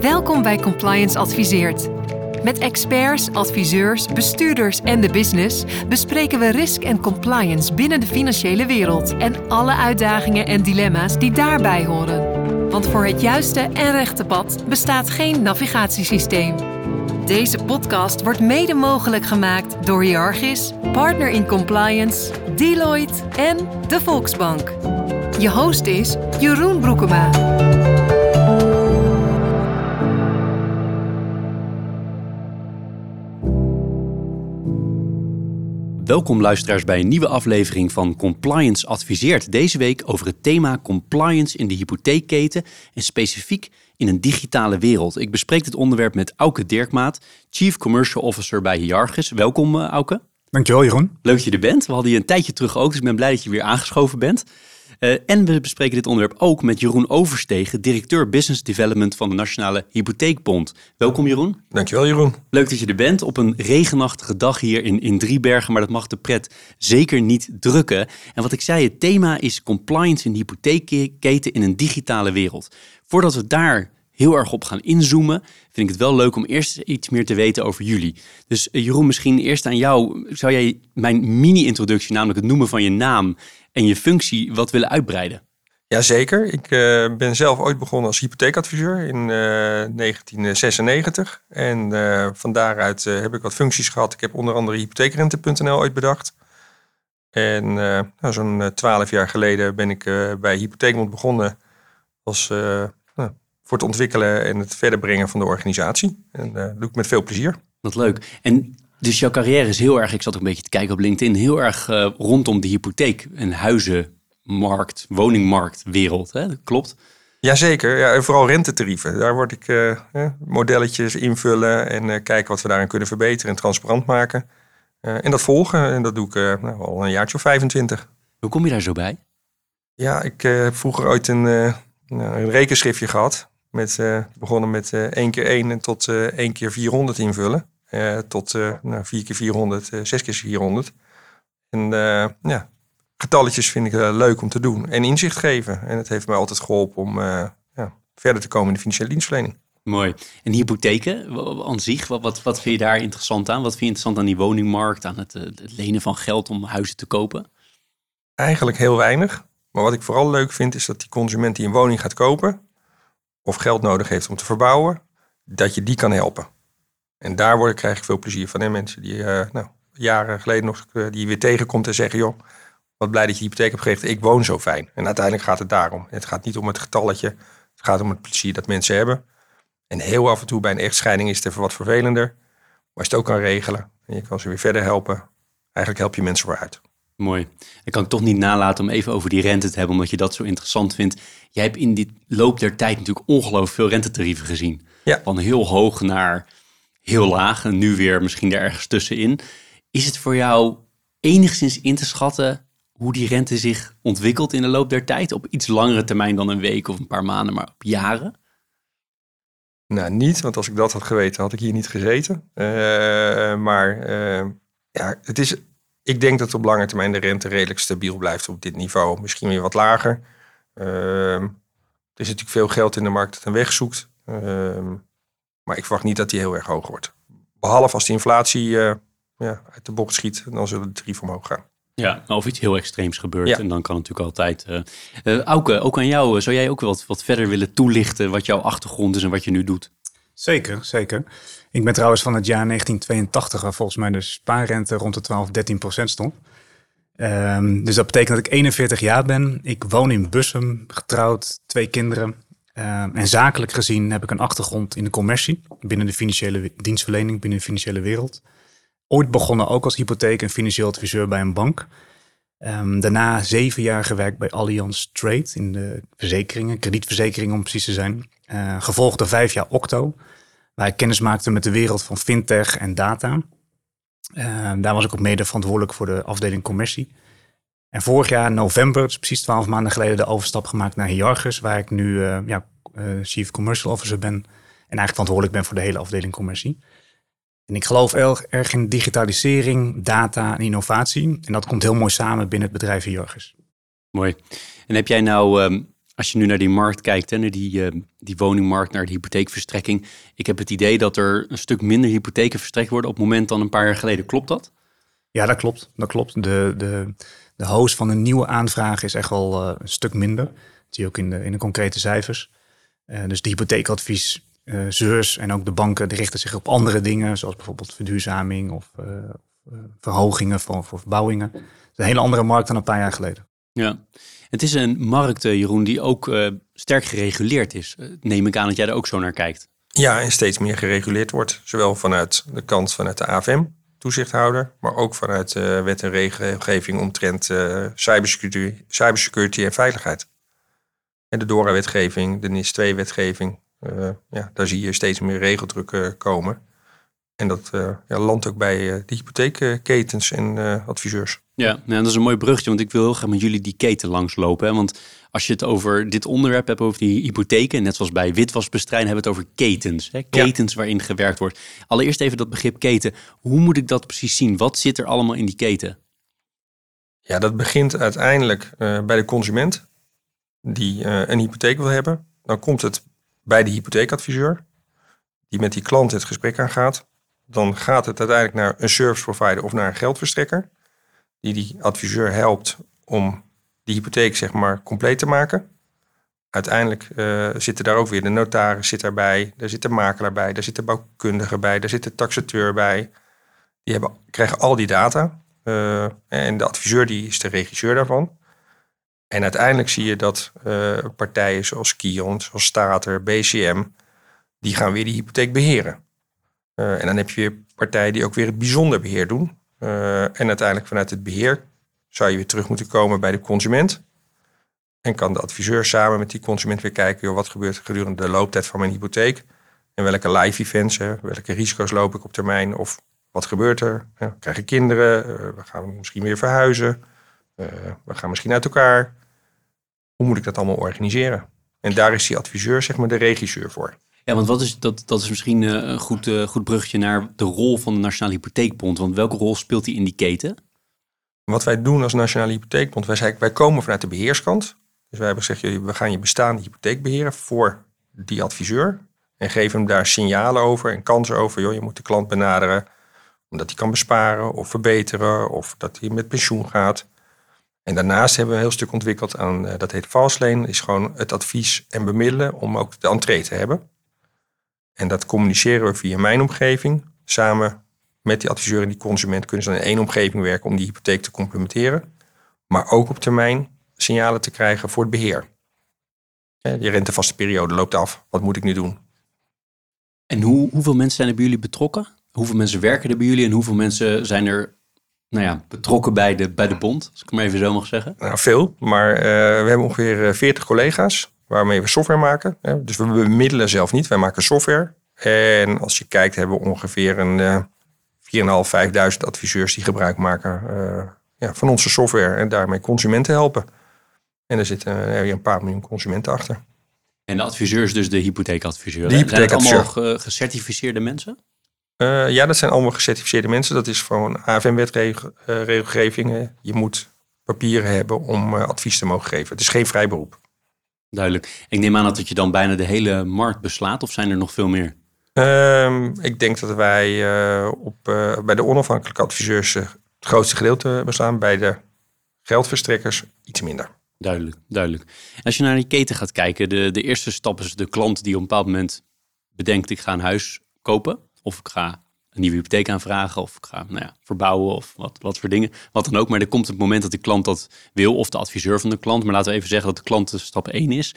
Welkom bij Compliance Adviseert. Met experts, adviseurs, bestuurders en de business bespreken we risk en compliance binnen de financiële wereld en alle uitdagingen en dilemma's die daarbij horen. Want voor het juiste en rechte pad bestaat geen navigatiesysteem. Deze podcast wordt mede mogelijk gemaakt door Jargis, Partner in Compliance, Deloitte en de Volksbank. Je host is Jeroen Broekema. Welkom luisteraars bij een nieuwe aflevering van Compliance Adviseert. Deze week over het thema compliance in de hypotheekketen en specifiek in een digitale wereld. Ik bespreek dit onderwerp met Auke Dirkmaat, Chief Commercial Officer bij Hiargis. Welkom uh, Auke. Dankjewel Jeroen. Leuk dat je er bent. We hadden je een tijdje terug ook, dus ik ben blij dat je weer aangeschoven bent. Uh, en we bespreken dit onderwerp ook met Jeroen Overstegen, directeur Business Development van de Nationale Hypotheekbond. Welkom Jeroen. Dankjewel Jeroen. Leuk dat je er bent op een regenachtige dag hier in, in Driebergen, maar dat mag de pret zeker niet drukken. En wat ik zei, het thema is compliance in de hypotheekketen in een digitale wereld. Voordat we daar heel erg op gaan inzoomen, vind ik het wel leuk om eerst iets meer te weten over jullie. Dus uh, Jeroen, misschien eerst aan jou. Zou jij mijn mini-introductie, namelijk het noemen van je naam en je functie, wat willen uitbreiden? Jazeker. Ik uh, ben zelf ooit begonnen als hypotheekadviseur in uh, 1996. En uh, van daaruit heb ik wat functies gehad. Ik heb onder andere hypotheekrente.nl ooit bedacht. En nou, zo'n twaalf jaar geleden ben ik bij Hypotheekbond begonnen als voor het ontwikkelen en het verder brengen van de organisatie. En dat doe ik met veel plezier. Wat leuk. En dus jouw carrière is heel erg, ik zat ook een beetje te kijken op LinkedIn, heel erg uh, rondom de hypotheek- en huizenmarkt, woningmarktwereld. Hè? Dat klopt. Jazeker, ja, en vooral rentetarieven. Daar word ik uh, modelletjes invullen en uh, kijken wat we daarin kunnen verbeteren en transparant maken. en dat volgen, en dat doe ik nou, al een jaartje of 25. Hoe kom je daar zo bij? Ja, ik heb vroeger ooit een, een rekenschriftje gehad. Met, begonnen met 1 keer 1 en tot 1 keer 400 invullen. Uh, tot uh, nou, 4 keer 400, uh, 6 keer 400. En ja, getalletjes vind ik leuk om te doen en inzicht geven. En het heeft mij altijd geholpen om ja, verder te komen in de financiële dienstverlening. Mooi. En hypotheken aan zich, wat, wat, wat vind je daar interessant aan? Wat vind je interessant aan die woningmarkt, aan het, het lenen van geld om huizen te kopen? Eigenlijk heel weinig. Maar wat ik vooral leuk vind, is dat die consument die een woning gaat kopen, of geld nodig heeft om te verbouwen, dat je die kan helpen. En daar word, krijg ik veel plezier van. Hè? Mensen die uh, nou, jaren geleden nog uh, die weer tegenkomt en zeggen: joh, wat blij dat je hypotheek hebt gekregen. Ik woon zo fijn. En uiteindelijk gaat het daarom. Het gaat niet om het getalletje. Het gaat om het plezier dat mensen hebben. En heel af en toe bij een echtscheiding is het even wat vervelender. Maar als je het ook kan regelen en je kan ze weer verder helpen, eigenlijk help je mensen vooruit. Mooi. Ik kan toch niet nalaten om even over die rente te hebben, omdat je dat zo interessant vindt. Jij hebt in dit loop der tijd natuurlijk ongelooflijk veel rentetarieven gezien. Ja. Van heel hoog naar heel laag en nu weer misschien er ergens tussenin. Is het voor jou enigszins in te schatten hoe die rente zich ontwikkelt in de loop der tijd? Op iets langere termijn dan een week of een paar maanden, maar op jaren? Nou, niet, want als ik dat had geweten, had ik hier niet gezeten. Uh, maar uh, ja, het is, ik denk dat op lange termijn de rente redelijk stabiel blijft op dit niveau. Misschien weer wat lager. Uh, er is natuurlijk veel geld in de markt dat een weg zoekt. Maar ik verwacht niet dat die heel erg hoog wordt. Behalve als de inflatie uh, ja, uit de bocht schiet, dan zullen de tarieven omhoog gaan. Ja, of iets heel extreems gebeurt. Ja. En dan kan het natuurlijk altijd. Uh, uh, Auke, ook aan jou. Zou jij ook wat, wat verder willen toelichten wat jouw achtergrond is en wat je nu doet? Zeker, zeker. Ik ben trouwens van het jaar 1982, waar volgens mij de spaarrente rond de 12, 13 procent stond. Um, dus dat betekent dat ik 41 jaar ben. Ik woon in Bussum, getrouwd, twee kinderen. Uh, en zakelijk gezien heb ik een achtergrond in de commercie, binnen de financiële dienstverlening, binnen de financiële wereld. Ooit begonnen ook als hypotheek en financieel adviseur bij een bank. Um, daarna zeven jaar gewerkt bij Allianz Trade in de verzekeringen, kredietverzekeringen om precies te zijn. Uh, gevolgd door vijf jaar Octo, waar ik kennis maakte met de wereld van fintech en data. Uh, daar was ik ook mede verantwoordelijk voor de afdeling commercie. En vorig jaar november, dus precies twaalf maanden geleden, de overstap gemaakt naar Hiargus, waar ik nu uh, ja, uh, Chief Commercial Officer ben en eigenlijk verantwoordelijk ben voor de hele afdeling commercie. En ik geloof erg, in digitalisering, data en innovatie. En dat komt heel mooi samen binnen het bedrijf Hiargus. Mooi. En heb jij nou, um, Als je nu naar die markt kijkt, naar die, eh, die woningmarkt, naar de hypotheekverstrekking. Ik heb het idee dat er een stuk minder hypotheken verstrekt worden op het moment dan een paar jaar geleden. Klopt dat? Ja, dat klopt. Dat klopt. De, de, de host van een nieuwe aanvraag is echt wel uh, een stuk minder. Dat zie je ook in de, in de concrete cijfers. Uh, dus de hypotheekadviseurs en ook de banken die richten zich op andere dingen, zoals bijvoorbeeld verduurzaming of verhogingen voor, voor verbouwingen. Het is een hele andere markt dan een paar jaar geleden. Ja, het is een markt, Jeroen, die ook uh, sterk gereguleerd is. Neem ik aan dat jij er ook zo naar kijkt. Ja, en steeds meer gereguleerd wordt. Zowel vanuit de kant vanuit de AFM, toezichthouder, maar ook vanuit wet en regelgeving omtrent cybersecurity, cybersecurity en veiligheid. En de DORA-wetgeving, de NIS-2-wetgeving, ja, daar zie je steeds meer regeldruk komen. En dat uh, ja, landt ook bij uh, de hypotheekketens en uh, adviseurs. Ja, nou, dat is een mooi bruggetje, want ik wil heel graag met jullie die keten langslopen. Hè? Want als je het over dit onderwerp hebt, over die hypotheken, net zoals bij witwasbestrijding, hebben we het over ketens. Hè? Ketens waarin gewerkt wordt. Allereerst even dat begrip keten. Hoe moet ik dat precies zien? Wat zit er allemaal in die keten? Ja, dat begint uiteindelijk bij de consument die een hypotheek wil hebben. Dan komt het bij de hypotheekadviseur, die met die klant het gesprek aangaat dan gaat het uiteindelijk naar een service provider of naar een geldverstrekker. Die die adviseur helpt om die hypotheek zeg maar compleet te maken. Uiteindelijk uh, zitten daar ook weer de notaris zit daarbij, daar zit de makelaar bij, daar zit de bouwkundige bij, daar zit de taxateur bij. Die hebben, krijgen al die data. Uh, en de adviseur die is de regisseur daarvan. En uiteindelijk zie je dat uh, partijen zoals Kion, zoals Stater, BCM, die gaan weer die hypotheek beheren. Uh, en dan heb je weer partijen die ook weer het bijzonder beheer doen. Uh, en uiteindelijk vanuit het beheer zou je weer terug moeten komen bij de consument. En kan de adviseur samen met die consument weer kijken, wat gebeurt er gedurende de looptijd van mijn hypotheek? En welke live events, hè, welke risico's loop ik op termijn? Of wat gebeurt er? Ja, krijg ik kinderen? Uh, we gaan misschien weer verhuizen. we gaan misschien uit elkaar. Hoe moet ik dat allemaal organiseren? En daar is die adviseur zeg maar de regisseur voor. Ja, want wat is, dat, dat is misschien eh, een goed, uh, goed bruggetje naar de rol van de Nationale Hypotheekbond. Want welke rol speelt die in die keten? Wat wij doen als Nationale Hypotheekbond, wij, wij komen vanuit de beheerskant. Dus wij hebben gezegd, we gaan je bestaande hypotheek beheren voor die adviseur. En geven hem daar signalen over en kansen over. Joh, je moet de klant benaderen omdat hij kan besparen of verbeteren. Of dat hij met pensioen gaat. En daarnaast hebben we een heel stuk ontwikkeld aan, uh, dat heet Falslane. is gewoon het advies en bemiddelen om ook de entree te hebben. En dat communiceren we via mijn omgeving. Samen met die adviseur en die consument kunnen ze dan in één omgeving werken om die hypotheek te complementeren. Maar ook op termijn signalen te krijgen voor het beheer. Die rentevaste periode loopt af. Wat moet ik nu doen? En hoe, hoeveel mensen zijn er bij jullie betrokken? Hoeveel mensen werken er bij jullie en hoeveel mensen zijn er nou ja, betrokken bij de, bij de bond? Als ik maar even zo mag zeggen. Nou, veel. Maar uh, we hebben ongeveer 40 collega's waarmee we software maken. Dus we bemiddelen zelf niet, wij maken software. En als je kijkt, hebben we ongeveer een uh, 4.500, 5.000 adviseurs die gebruik maken uh, ja, van onze software en daarmee consumenten helpen. En er zitten uh, een paar miljoen consumenten achter. En de adviseurs, dus de hypotheekadviseur. De hypotheekadviseur. Zijn allemaal gecertificeerde mensen? Uh, ja, dat zijn allemaal gecertificeerde mensen. Dat is gewoon AFM-wetregelgevingen. Je moet papieren hebben om advies te mogen geven. Het is geen vrij beroep. Duidelijk. Ik neem aan dat je dan bijna de hele markt beslaat, of zijn er nog veel meer? Um, ik denk dat wij uh, op, uh, bij de onafhankelijke adviseurs uh, het grootste gedeelte beslaan. Bij de geldverstrekkers iets minder. Duidelijk, duidelijk. Als je naar die keten gaat kijken, de, de eerste stap is de klant die op een bepaald moment bedenkt: ik ga een huis kopen. Of ik ga een nieuwe hypotheek aanvragen of ik ga nou ja, verbouwen of wat, wat voor dingen. Wat dan ook. Maar er komt het moment dat de klant dat wil of de adviseur van de klant. Maar laten we even zeggen dat de klant de stap 1 is.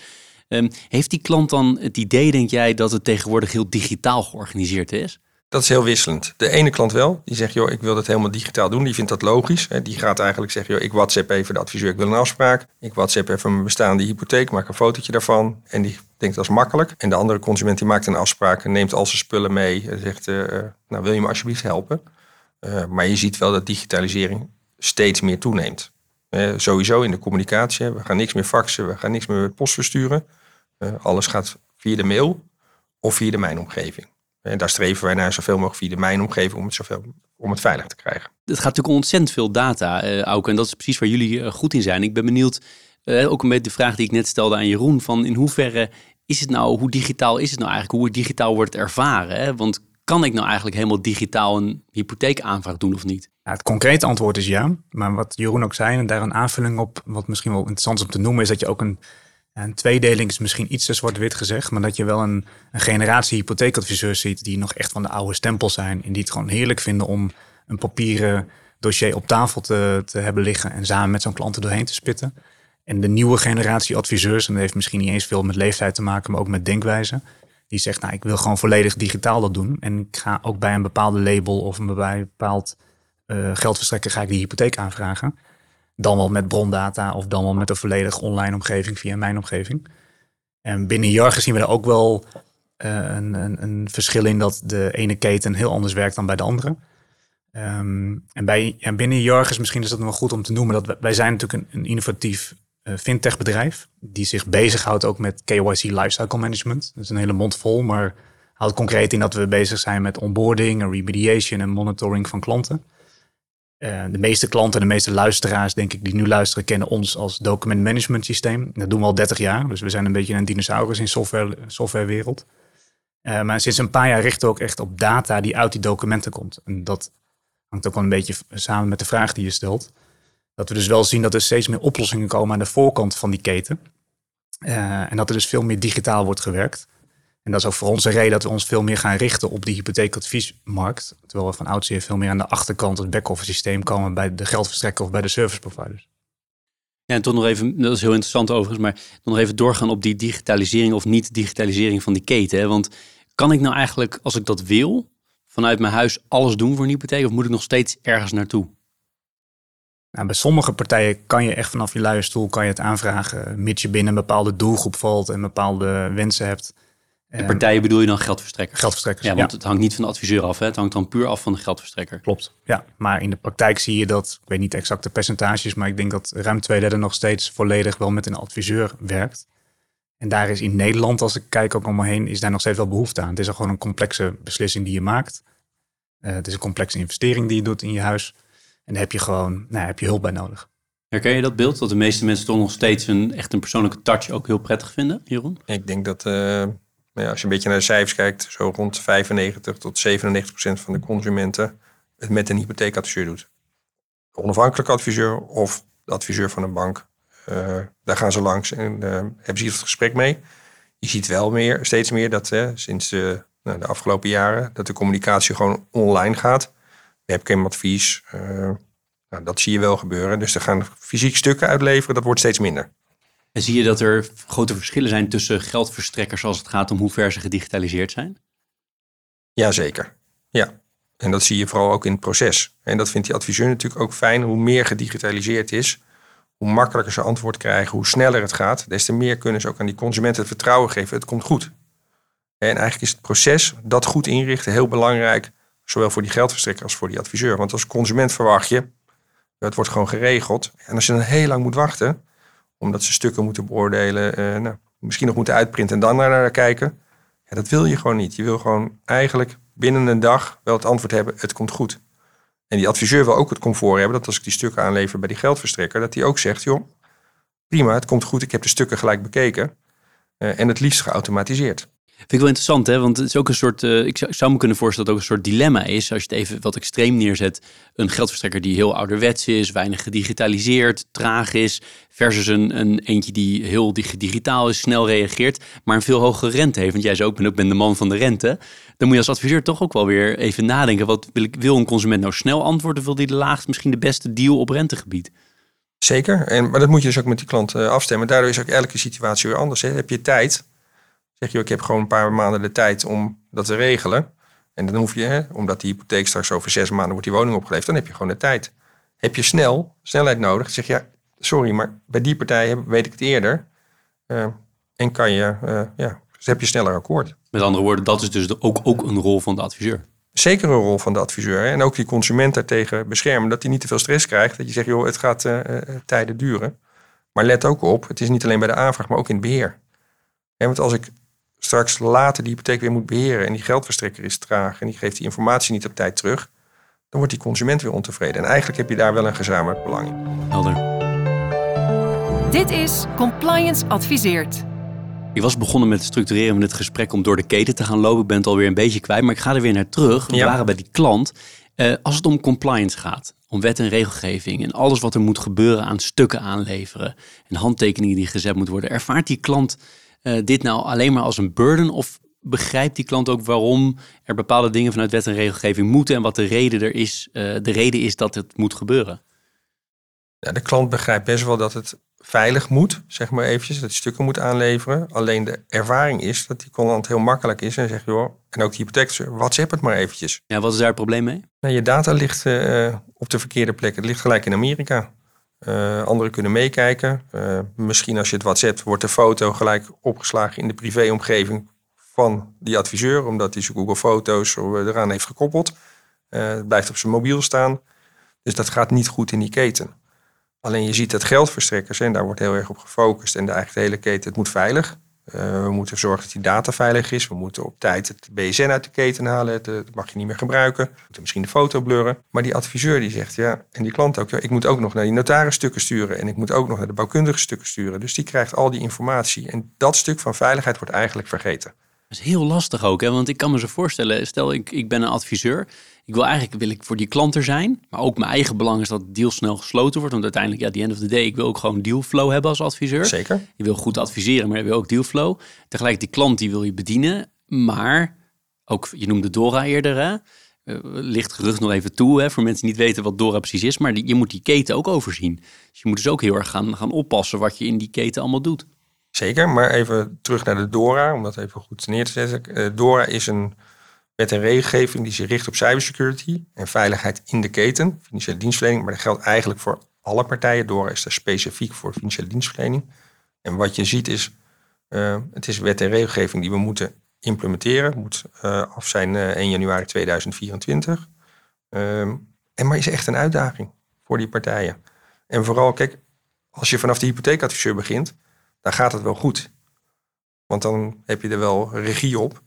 Um, heeft die klant dan het idee, denk jij, dat het tegenwoordig heel digitaal georganiseerd is? Dat is heel wisselend. De ene klant wel, die zegt, joh, ik wil dat helemaal digitaal doen. Die vindt dat logisch. Die gaat eigenlijk zeggen, joh, ik WhatsApp even de adviseur, ik wil een afspraak. Ik WhatsApp even mijn bestaande hypotheek, maak een fotootje daarvan. En die denkt, dat is makkelijk. En de andere consument die maakt een afspraak neemt al zijn spullen mee. En zegt, uh, nou wil je me alsjeblieft helpen? Uh, maar je ziet wel dat digitalisering steeds meer toeneemt. Sowieso in de communicatie. We gaan niks meer faxen, we gaan niks meer post versturen. alles gaat via de mail of via de mijnomgeving. En daar streven wij naar zoveel mogelijk via de mijnomgeving om het, zoveel, om het veilig te krijgen. Het gaat natuurlijk ontzettend veel data, uh. En dat is precies waar jullie uh, goed in zijn. Ik ben benieuwd, eh, ook een beetje de vraag die ik net stelde aan Jeroen, van in hoeverre is het nou, hoe digitaal is het nou eigenlijk? Hoe digitaal wordt het ervaren? Hè? Want kan ik nou eigenlijk helemaal digitaal een hypotheekaanvraag doen of niet? Ja, het concrete antwoord is ja. Maar wat Jeroen ook zei, en daar een aanvulling op, wat misschien wel interessant is om te noemen, is dat je ook een, een tweedeling is misschien iets te zwart-wit gezegd, maar dat je wel een, een generatie hypotheekadviseurs ziet die nog echt van de oude stempel zijn en die het gewoon heerlijk vinden om een papieren dossier op tafel te, te hebben liggen en samen met zo'n klant er doorheen te spitten. En de nieuwe generatie adviseurs, en dat heeft misschien niet eens veel met leeftijd te maken, maar ook met denkwijze. Die zegt, nou, ik wil gewoon volledig digitaal dat doen. En ik ga ook bij een bepaalde label of een bepaald uh, geldverstrekker ga ik die hypotheek aanvragen. Dan wel met brondata of dan wel met een volledig online omgeving via mijn omgeving. En binnen Jargen zien we er ook wel uh, een, een, een, verschil in dat de ene keten heel anders werkt dan bij de andere. Um, en bij, ja, binnen Jargus, misschien is dat nog wel goed om te noemen, dat wij, zijn natuurlijk een, een innovatief uh, fintech bedrijf die zich bezighoudt ook met KYC lifecycle management. Dat is een hele mond vol, maar houdt concreet in dat we bezig zijn met onboarding en remediation en monitoring van klanten. Uh, de meeste klanten en de meeste luisteraars, denk ik, die nu luisteren, kennen ons als document management systeem. Dat doen we al 30 jaar, dus we zijn een beetje een dinosaurus in software, softwarewereld. Uh, maar sinds een paar jaar richten we ook echt op data die uit die documenten komt. En dat hangt ook wel een beetje samen met de vraag die je stelt. Dat we dus wel zien dat er steeds meer oplossingen komen aan de voorkant van die keten. Uh, en dat er dus veel meer digitaal wordt gewerkt. En dat is ook voor ons een reden dat we ons veel meer gaan richten op die hypotheekadviesmarkt. Terwijl we van oudsher veel meer aan de achterkant, het back-office systeem, komen bij de geldverstrekker of bij de service providers. Ja, en toch nog even, dat is heel interessant overigens, maar nog even doorgaan op die digitalisering of niet digitalisering van die keten. Hè? Want kan ik nou eigenlijk, als ik dat wil, vanuit mijn huis alles doen voor een hypotheek? Of moet ik nog steeds ergens naartoe? Nou, bij sommige partijen kan je echt vanaf je luie stoel kan je het aanvragen, mits je binnen een bepaalde doelgroep valt en bepaalde wensen hebt. En partijen bedoel je dan geldverstrekkers? Geldverstrekkers, ja. Want het hangt niet van de adviseur af, hè? het hangt dan puur af van de geldverstrekker. Klopt, ja. Maar in de praktijk zie je dat, ik weet niet exact de percentages, maar ik denk dat ruim twee derde nog steeds volledig wel met een adviseur werkt. En daar is in Nederland, als ik kijk ook om me heen, is daar nog steeds wel behoefte aan. Het is gewoon een complexe beslissing die je maakt. Uh, het is een complexe investering die je doet in je huis. En daar heb je gewoon nou, heb je hulp bij nodig. Herken je dat beeld? Dat de meeste mensen toch nog steeds een echt een persoonlijke touch ook heel prettig vinden, Jeroen? Ik denk dat uh, ja, als je een beetje naar de cijfers kijkt, zo rond 95 tot 97 procent van de consumenten het met een hypotheekadviseur doet. De onafhankelijke adviseur of de adviseur van een bank. Uh, daar gaan ze langs en uh, hebben ze hier het gesprek mee. Je ziet wel meer, steeds meer dat sinds de, nou, de afgelopen jaren dat de communicatie gewoon online gaat webcamadvies. Uh, nou, dat zie je wel gebeuren. Dus er gaan fysiek stukken uitleveren, dat wordt steeds minder. En zie je dat er grote verschillen zijn tussen geldverstrekkers als het gaat om hoe ver ze gedigitaliseerd zijn? Jazeker, ja. En dat zie je vooral ook in het proces. En dat vindt die adviseur natuurlijk ook fijn. Hoe meer gedigitaliseerd is, hoe makkelijker ze antwoord krijgen, hoe sneller het gaat, des te meer kunnen ze ook aan die consumenten het vertrouwen geven. Het komt goed. En eigenlijk is het proces dat goed inrichten heel belangrijk Zowel voor die geldverstrekker als voor die adviseur. Want als consument verwacht je, het wordt gewoon geregeld. En als je dan heel lang moet wachten, omdat ze stukken moeten beoordelen, eh, nou, misschien nog moeten uitprinten en dan naar, naar kijken. Ja, dat wil je gewoon niet. Je wil gewoon eigenlijk binnen een dag wel het antwoord hebben, het komt goed. En die adviseur wil ook het comfort hebben dat als ik die stukken aanlever bij die geldverstrekker, dat hij ook zegt, joh, prima, het komt goed, ik heb de stukken gelijk bekeken. Uh, en het liefst geautomatiseerd. Vind ik wel interessant, hè? Want het is ook een soort. Uh, ik, zou, zou, me kunnen voorstellen dat het ook een soort dilemma is. Als je het even wat extreem neerzet. Een geldverstrekker die heel ouderwets is, weinig gedigitaliseerd, traag is. Versus een, een eentje die heel digitaal is, snel reageert, maar een veel hogere rente heeft. Want jij zei ook, ben, ook ben de man van de rente. Dan moet je als adviseur toch ook wel weer even nadenken. Wat wil, ik, wil een consument nou snel antwoorden? Wil die de laagste, misschien de beste deal op rentegebied? Zeker, en, maar dat moet je dus ook met die klant uh, afstemmen. Daardoor is ook elke situatie weer anders. Hè. Heb je tijd, Zeg je, ik heb gewoon een paar maanden de tijd om dat te regelen. En dan hoef je, hè, omdat die hypotheek straks over zes maanden wordt die woning opgeleverd, dan heb je gewoon de tijd. Heb je snel, snelheid nodig, zeg je, ja, sorry, maar bij die partij weet ik het eerder. Uh, en kan je, uh, ja, dus heb je sneller akkoord. Met andere woorden, dat is dus ook, ook een rol van de adviseur. Zeker een rol van de adviseur. Hè? En ook die consument daartegen beschermen, dat hij niet te veel stress krijgt. Dat je zegt, joh, het gaat uh, tijden duren. Maar let ook op, het is niet alleen bij de aanvraag, maar ook in het beheer. Hè, want als ik straks later die hypotheek weer moet beheren en die geldverstrekker is traag en die geeft die informatie niet op tijd terug, dan wordt die consument weer ontevreden. En eigenlijk heb je daar wel een gezamenlijk belang in. Helder. Dit is Compliance Adviseert. Ik was begonnen met het structureren van dit gesprek om door de keten te gaan lopen. Ik ben het alweer een beetje kwijt, maar ik ga er weer naar terug. We Ja. waren bij die klant. Eh, als het om compliance gaat, om wet en regelgeving en alles wat er moet gebeuren aan stukken aanleveren en handtekeningen die gezet moeten worden, ervaart die klant eh, dit nou alleen maar als een burden of begrijpt die klant ook waarom er bepaalde dingen vanuit wet en regelgeving moeten en wat de reden er is, eh, de reden is dat het moet gebeuren? Ja, de klant begrijpt best wel dat het veilig moet, zeg maar eventjes, dat hij stukken moet aanleveren. Alleen de ervaring is dat die klant heel makkelijk is en zegt, joh, en ook de hypotheek, WhatsApp het maar eventjes. Ja, wat is daar het probleem mee? Nou, je data ligt eh, op de verkeerde plek. Het ligt gelijk in Amerika. Eh, anderen kunnen meekijken. Eh, misschien als je het WhatsApp, wordt de foto gelijk opgeslagen in de privéomgeving van die adviseur, omdat hij zijn Google Foto's eraan heeft gekoppeld. Eh, het blijft op zijn mobiel staan. Dus dat gaat niet goed in die keten. Alleen je ziet dat geldverstrekkers, en daar wordt heel erg op gefocust. En de, de hele keten, het moet veilig. Eh, we moeten zorgen dat die data veilig is. We moeten op tijd het BSN uit de keten halen. Het, Dat mag je niet meer gebruiken. We moeten misschien de foto blurren. Maar die adviseur die zegt, ja, en die klant ook, ja, ik moet ook nog naar die notaris stukken sturen. En ik moet ook nog naar de bouwkundige stukken sturen. Dus die krijgt al die informatie. En dat stuk van veiligheid wordt eigenlijk vergeten. Dat is heel lastig ook, hè? want ik kan me zo voorstellen, stel ik, ik ben een adviseur. Ik wil eigenlijk wil ik voor die klant er zijn, maar ook mijn eigen belang is dat het deal snel gesloten wordt. Want uiteindelijk, ja, die end of the day, ik wil ook gewoon dealflow hebben als adviseur. Zeker. Je wil goed adviseren, maar je wil ook dealflow. Tegelijk die klant die wil je bedienen, maar ook, je noemde Dora eerder, hè? Ligt gerucht nog even toe, hè, voor mensen die niet weten wat Dora precies is. Maar die, je moet die keten ook overzien. Dus je moet dus ook heel erg gaan, gaan oppassen wat je in die keten allemaal doet. Zeker, maar even terug naar de DORA, om dat even goed neer te zetten. Eh, DORA is een wet en regelgeving die zich richt op cybersecurity en veiligheid in de keten, financiële dienstverlening. Maar dat geldt eigenlijk voor alle partijen. DORA is daar specifiek voor financiële dienstverlening. En wat je ziet is, eh, het is wet en regelgeving die we moeten implementeren. Moet eh, af zijn eh, 1 januari 2024. Ehm, en maar is echt een uitdaging voor die partijen. En vooral, kijk, als je vanaf de hypotheekadviseur begint, dan gaat het wel goed. Want dan heb je er wel regie op.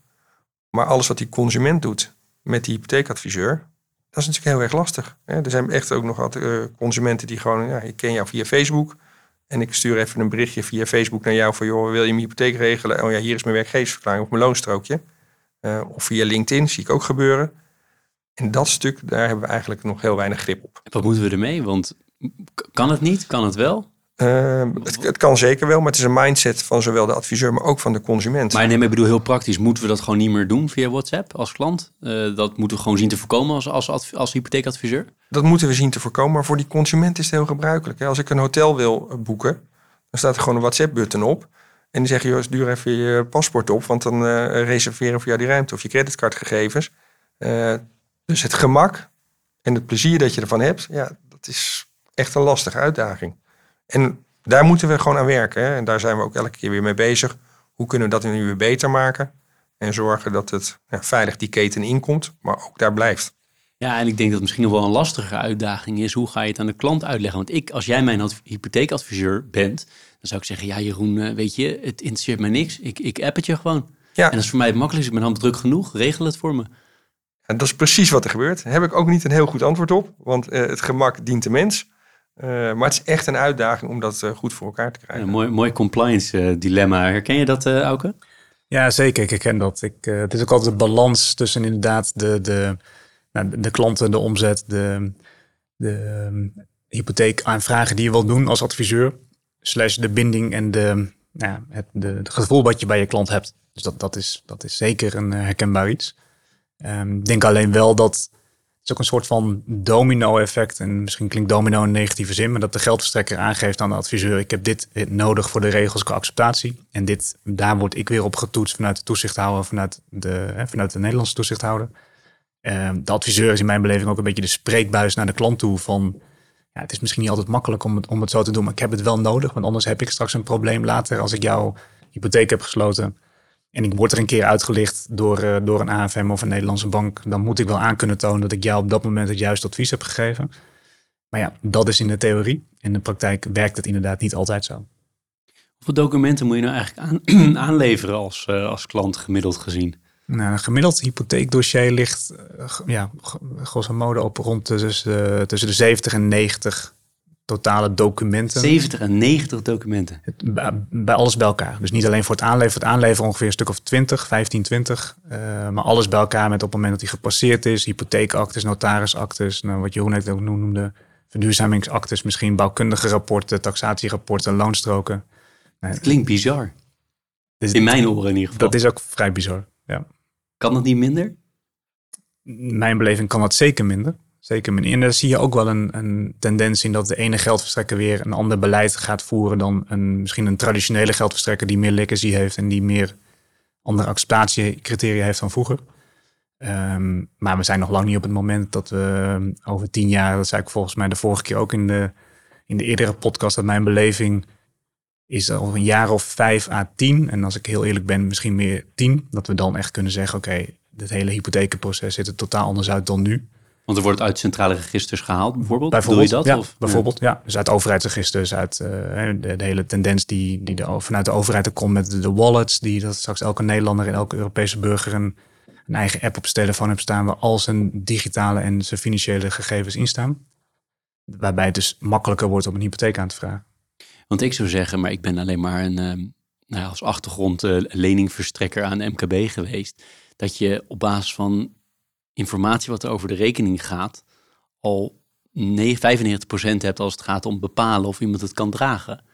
Maar alles wat die consument doet met die hypotheekadviseur, dat is natuurlijk heel erg lastig. Er zijn echt ook nog altijd eh, consumenten die gewoon, ja, ik ken jou via Facebook. En ik stuur even een berichtje via Facebook naar jou van, joh, wil je mijn hypotheek regelen? Oh ja, hier is mijn werkgeversverklaring of mijn loonstrookje. Eh, of via LinkedIn, zie ik ook gebeuren. En dat stuk, daar hebben we eigenlijk nog heel weinig grip op. Wat moeten we ermee? Want kan het niet? Kan het wel? Eh, het, het kan zeker wel, maar het is een mindset van zowel de adviseur, maar ook van de consument. Maar nee, maar ik bedoel heel praktisch. Moeten we dat gewoon niet meer doen via WhatsApp als klant? Eh, dat moeten we gewoon zien te voorkomen als, als, als hypotheekadviseur? Dat moeten we zien te voorkomen. Maar voor die consument is het heel gebruikelijk. hè. Als ik een hotel wil eh, boeken, dan staat er gewoon een WhatsApp-button op. En die zeggen, joh, stuur even je paspoort op, want dan eh, reserveren we voor jou die ruimte of je creditcardgegevens. Eh, dus het gemak en het plezier dat je ervan hebt, ja, dat is echt een lastige uitdaging. En daar moeten we gewoon aan werken. Hè. En daar zijn we ook elke keer weer mee bezig. Hoe kunnen we dat nu weer beter maken? En zorgen dat het ja, veilig die keten inkomt, maar ook daar blijft. Ja, en ik denk dat het misschien nog wel een lastige uitdaging is. Hoe ga je het aan de klant uitleggen? Want ik, als jij mijn adv- hypotheekadviseur bent, dan zou ik zeggen, ja Jeroen, eh, weet je, het interesseert me niks. Ik, ik app het je gewoon. Ja. En dat is voor mij het makkelijkste. Ik ben hand druk genoeg. Regel het voor me. En dat is precies wat er gebeurt. Daar heb ik ook niet een heel goed antwoord op, want eh, het gemak dient de mens. Eh, maar het is echt een uitdaging om dat eh, goed voor elkaar te krijgen. Een mooi, mooi compliance eh, dilemma. Herken je dat, eh Auke? Ja, zeker. Ik herken dat. Ik, eh, het is ook altijd de balans tussen inderdaad de, de, nou, de- de klanten, de omzet, de, de ehm, hypotheekaanvragen die je wilt doen als adviseur. Slash de binding en de, nou, ja, het, de, het gevoel wat je bij je klant hebt. Dus dat, dat, is, dat is zeker een herkenbaar iets. Ehm, Ik denk alleen wel dat is ook een soort van domino-effect. En misschien klinkt domino in negatieve zin, maar dat de geldverstrekker aangeeft aan de adviseur: ik heb dit nodig voor de regels qua acceptatie. En dit, daar word ik weer op getoetst vanuit de toezichthouder, vanuit de, hè, vanuit de Nederlandse toezichthouder. Ehm, de adviseur is in mijn beleving ook een beetje de spreekbuis naar de klant toe van. Ja, het is misschien niet altijd makkelijk om om het zo te doen, maar ik heb het wel nodig. Want anders heb ik straks een probleem later als ik jouw hypotheek heb gesloten. En ik word er een keer uitgelicht door, eh, door een AFM of een Nederlandse bank. Dan moet ik wel aan kunnen tonen dat ik jou op dat moment het juiste advies heb gegeven. Maar ja, dat is in de theorie. In de praktijk werkt het inderdaad niet altijd zo. Hoeveel documenten moet je nou eigenlijk aan, aanleveren als, eh, als klant gemiddeld gezien? Nou, een gemiddeld hypotheekdossier ligt g- ja, grosso modo op rond tussen, de- tussen de 70 en 90 totale documenten. 70 en 90 documenten. Het- bij, bij alles bij elkaar. Dus niet alleen voor het aanleveren. Voor het aanleveren ongeveer een stuk of 20, 15, 20. eh, maar alles bij elkaar met op het moment dat die gepasseerd is. Hypotheekactes, notarisactes. Nou, wat Jeroen net ook noemde. Verduurzamingsactes, misschien bouwkundige rapporten, taxatierapporten, loonstroken. Het klinkt bizar. Dus In mijn oren in ieder geval. Dat is ook vrij bizar. Ja. Kan dat niet minder? In mijn beleving kan dat zeker minder. Zeker. En daar zie je ook wel een, een tendens in dat de ene geldverstrekker weer een ander beleid gaat voeren dan een, misschien een traditionele geldverstrekker die meer legacy heeft en die meer andere acceptatiecriteria heeft dan vroeger. Ehm, maar we zijn nog lang niet op het moment dat we ehm, over tien jaar, dat zei ik volgens mij de vorige keer ook in de, in de eerdere podcast, dat mijn beleving is al een jaar of vijf à tien. En als ik heel eerlijk ben, misschien meer tien. Dat we dan echt kunnen zeggen, oké, dit hele hypothekenproces ziet er totaal anders uit dan nu. Want er wordt uit centrale registers gehaald, bijvoorbeeld. Bijvoorbeeld, Doe je dat? Ja, of? bijvoorbeeld, ja. Dus uit overheidsregisters, uit eh, de, de hele tendens die, die de, vanuit de overheid er komt met de, de wallets, die dat straks elke Nederlander en elke Europese burger een, een eigen app op zijn telefoon heeft staan, waar al zijn digitale en zijn financiële gegevens in staan. Waarbij het dus makkelijker wordt om een hypotheek aan te vragen. Want ik zou zeggen, maar ik ben alleen maar een, ehm, nou ja, als achtergrond eh, leningverstrekker aan MKB geweest. Dat je op basis van informatie wat er over de rekening gaat, al nee- 95% hebt als het gaat om bepalen of iemand het kan dragen.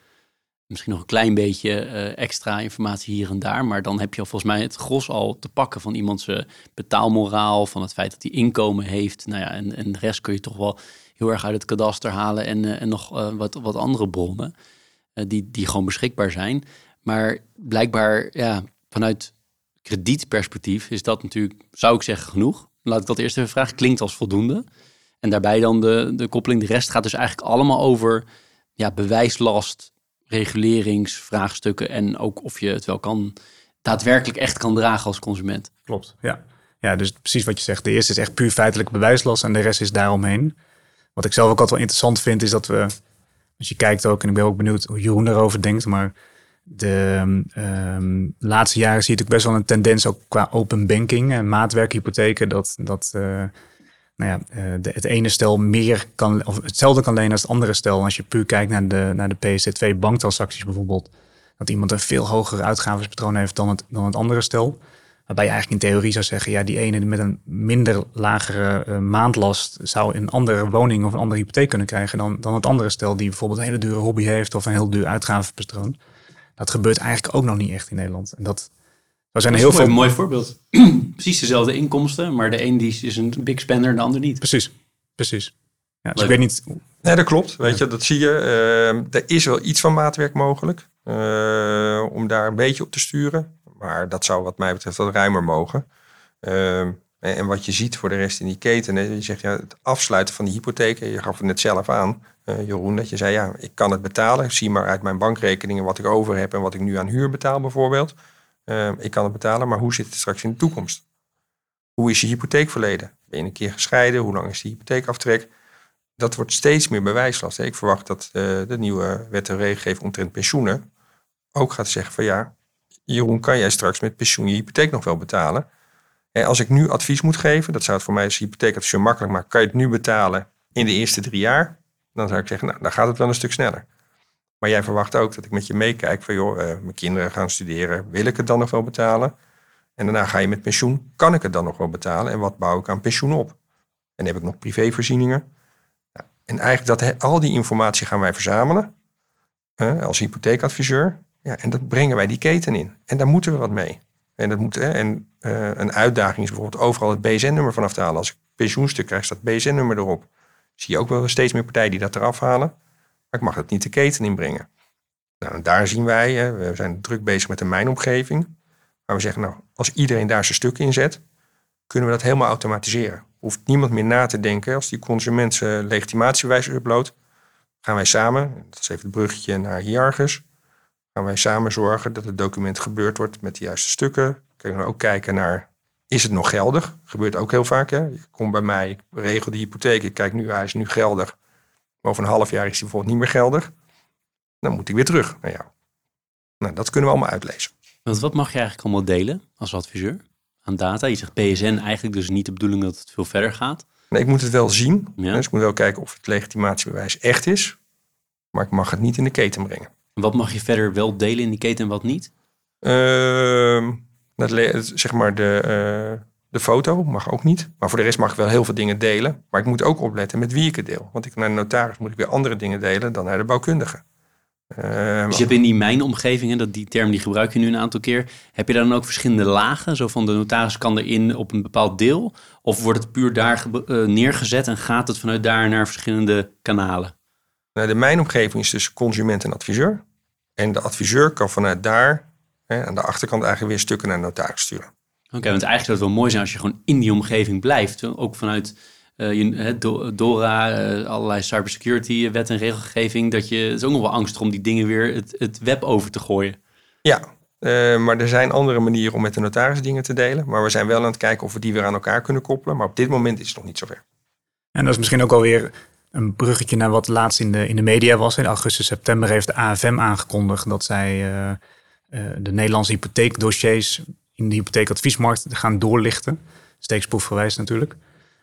Misschien nog een klein beetje eh, extra informatie hier en daar, maar dan heb je al volgens mij het gros al te pakken van iemands eh, betaalmoraal, van het feit dat hij inkomen heeft. Nou ja, en, en de rest kun je toch wel heel erg uit het kadaster halen en, eh, en nog wat, wat andere bronnen die, die gewoon beschikbaar zijn. Maar blijkbaar, ja, vanuit kredietperspectief is dat natuurlijk, zou ik zeggen, genoeg. Laat ik dat eerst even vragen. Klinkt als voldoende. En daarbij dan de, de koppeling. De rest gaat dus eigenlijk allemaal over ja, bewijslast, reguleringsvraagstukken en ook of je het wel kan, daadwerkelijk echt kan dragen als consument. Klopt, ja. Ja, dus precies wat je zegt. De eerste is echt puur feitelijk bewijslast en de rest is daaromheen. Wat ik zelf ook altijd wel interessant vind, is dat we, als je kijkt ook, en ik ben ook benieuwd hoe Jeroen erover denkt, maar de ehm, laatste jaren zie je natuurlijk best wel een tendens ook qua open banking en maatwerkhypotheken, dat, dat eh, nou ja, eh, de, het ene stel meer kan, of hetzelfde kan lenen als het andere stel. Als je puur kijkt naar de, naar de PSD2 banktransacties bijvoorbeeld, dat iemand een veel hoger uitgavenspatroon heeft dan het, dan het andere stel. Waarbij je eigenlijk in theorie zou zeggen, ja, die ene met een minder lagere eh, maandlast zou een andere woning of een andere hypotheek kunnen krijgen dan, dan het andere stel die bijvoorbeeld een hele dure hobby heeft of een heel duur uitgavenpatroon. Dat gebeurt eigenlijk ook nog niet echt in Nederland. En dat, er zijn heel veel. Een mooi voorbeeld. Precies dezelfde inkomsten, maar de een die is een big spender en de ander niet. Precies, precies. Ja, dus ik weet niet. Nee, dat klopt. Weet je, dat zie je. Ehm, er is wel iets van maatwerk mogelijk. eh, om daar een beetje op te sturen. Maar dat zou wat mij betreft wat ruimer mogen. Ehm, en, en wat je ziet voor de rest in die keten. Hè, je zegt ja, het afsluiten van die hypotheken. Je gaf het net zelf aan, eh, Jeroen. Dat je zei ja, ik kan het betalen. Zie maar uit mijn bankrekeningen wat ik over heb. En wat ik nu aan huur betaal bijvoorbeeld. Ehm, ik kan het betalen. Maar hoe zit het straks in de toekomst? Hoe is je hypotheek verleden? Ben je een keer gescheiden? Hoe lang is die hypotheekaftrek? dat wordt steeds meer bewijslast. Ik verwacht dat eh, de nieuwe wet en regelgeving omtrent pensioenen ook gaat zeggen van ja, Jeroen, kan jij straks met pensioen je hypotheek nog wel betalen? En als ik nu advies moet geven, dat zou het voor mij als hypotheekadviseur makkelijk maken, kan je het nu betalen in de eerste drie jaar? Dan zou ik zeggen, nou, dan gaat het wel een stuk sneller. Maar jij verwacht ook dat ik met je meekijk van joh, eh, mijn kinderen gaan studeren, wil ik het dan nog wel betalen? En daarna ga je met pensioen, kan ik het dan nog wel betalen? En wat bouw ik aan pensioen op? En heb ik nog privévoorzieningen? En eigenlijk dat, al die informatie gaan wij verzamelen hè, als hypotheekadviseur. Ja, en dat brengen wij die keten in. En daar moeten we wat mee. En, dat moet, en eh, een uitdaging is bijvoorbeeld overal het BSN-nummer vanaf te halen. Als ik pensioenstuk krijg, staat BSN-nummer erop. Zie je ook wel steeds meer partijen die dat eraf halen. Maar ik mag het niet de keten inbrengen. Nou, daar zien wij, we zijn druk bezig met de mijnomgeving. Maar we zeggen, nou, als iedereen daar zijn stuk in zet, kunnen we dat helemaal automatiseren. Hoeft niemand meer na te denken als die consument zijn legitimatiebewijs uploadt. Gaan wij samen, dat is even het bruggetje naar Hiargus, gaan wij samen zorgen dat het document gebeurd wordt met de juiste stukken. Kunnen we ook kijken naar, is het nog geldig? Gebeurt ook heel vaak. Hè? Je komt bij mij, ik regel de hypotheek, ik kijk nu, hij is nu geldig. Maar over een half jaar is hij bijvoorbeeld niet meer geldig. Dan moet hij weer terug naar jou. Nou, dat kunnen we allemaal uitlezen. Want wat mag je eigenlijk allemaal delen als adviseur aan data? Je zegt PSN eigenlijk dus niet de bedoeling dat het veel verder gaat. Nee, ik moet het wel zien. Ja. Dus ik moet wel kijken of het legitimatiebewijs echt is. Maar ik mag het niet in de keten brengen. Wat mag je verder wel delen in die keten en wat niet? Ehm, dat zeg maar de, eh, de foto mag ook niet. Maar voor de rest mag ik wel heel veel dingen delen. Maar ik moet ook opletten met wie ik het deel. Want ik, naar de notaris moet ik weer andere dingen delen dan naar de bouwkundige. Ehm, Dus je hebt in die mijnomgevingen, dat die term die gebruik je nu een aantal keer, heb je dan ook verschillende lagen? Zo van de notaris kan erin op een bepaald deel? Of wordt het puur daar eh, neergezet en gaat het vanuit daar naar verschillende kanalen? Nou, de mijnomgeving is dus consument en adviseur. En de adviseur kan vanuit daar hè, aan de achterkant eigenlijk weer stukken naar de notaris sturen. Oké, want eigenlijk zou het wel mooi zijn als je gewoon in die omgeving blijft. Ook vanuit eh, je, DORA, eh, allerlei cybersecurity wet en regelgeving. Dat je, het is ook nog wel angstig om die dingen weer het, het web over te gooien. Ja, eh, maar er zijn andere manieren om met de notaris dingen te delen. Maar we zijn wel aan het kijken of we die weer aan elkaar kunnen koppelen. Maar op dit moment is het nog niet zover. En dat is misschien ook alweer een bruggetje naar wat laatst in de, in de media was. In augustus, september heeft de AFM aangekondigd dat zij de Nederlandse hypotheekdossiers in de hypotheekadviesmarkt gaan doorlichten. Steeksproefgewijs natuurlijk.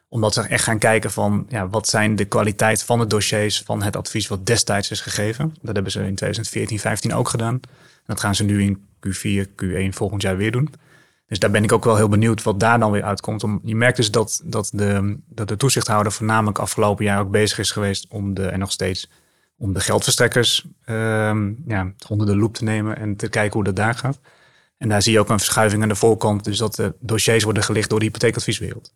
Omdat ze echt gaan kijken van ja, wat zijn de kwaliteit van de dossiers van het advies wat destijds is gegeven. Dat hebben ze in 2014, 15 ook gedaan. Dat gaan ze nu in Q4, Q1 volgend jaar weer doen. Dus daar ben ik ook wel heel benieuwd wat daar dan weer uitkomt. Om, je merkt dus dat, dat, de, dat de toezichthouder voornamelijk afgelopen jaar ook bezig is geweest om de, en nog steeds, om de geldverstrekkers ehm, ja, onder de loep te nemen en te kijken hoe dat daar gaat. En daar zie je ook een verschuiving aan de voorkant. Dus dat de dossiers worden gelicht door de hypotheekadvieswereld.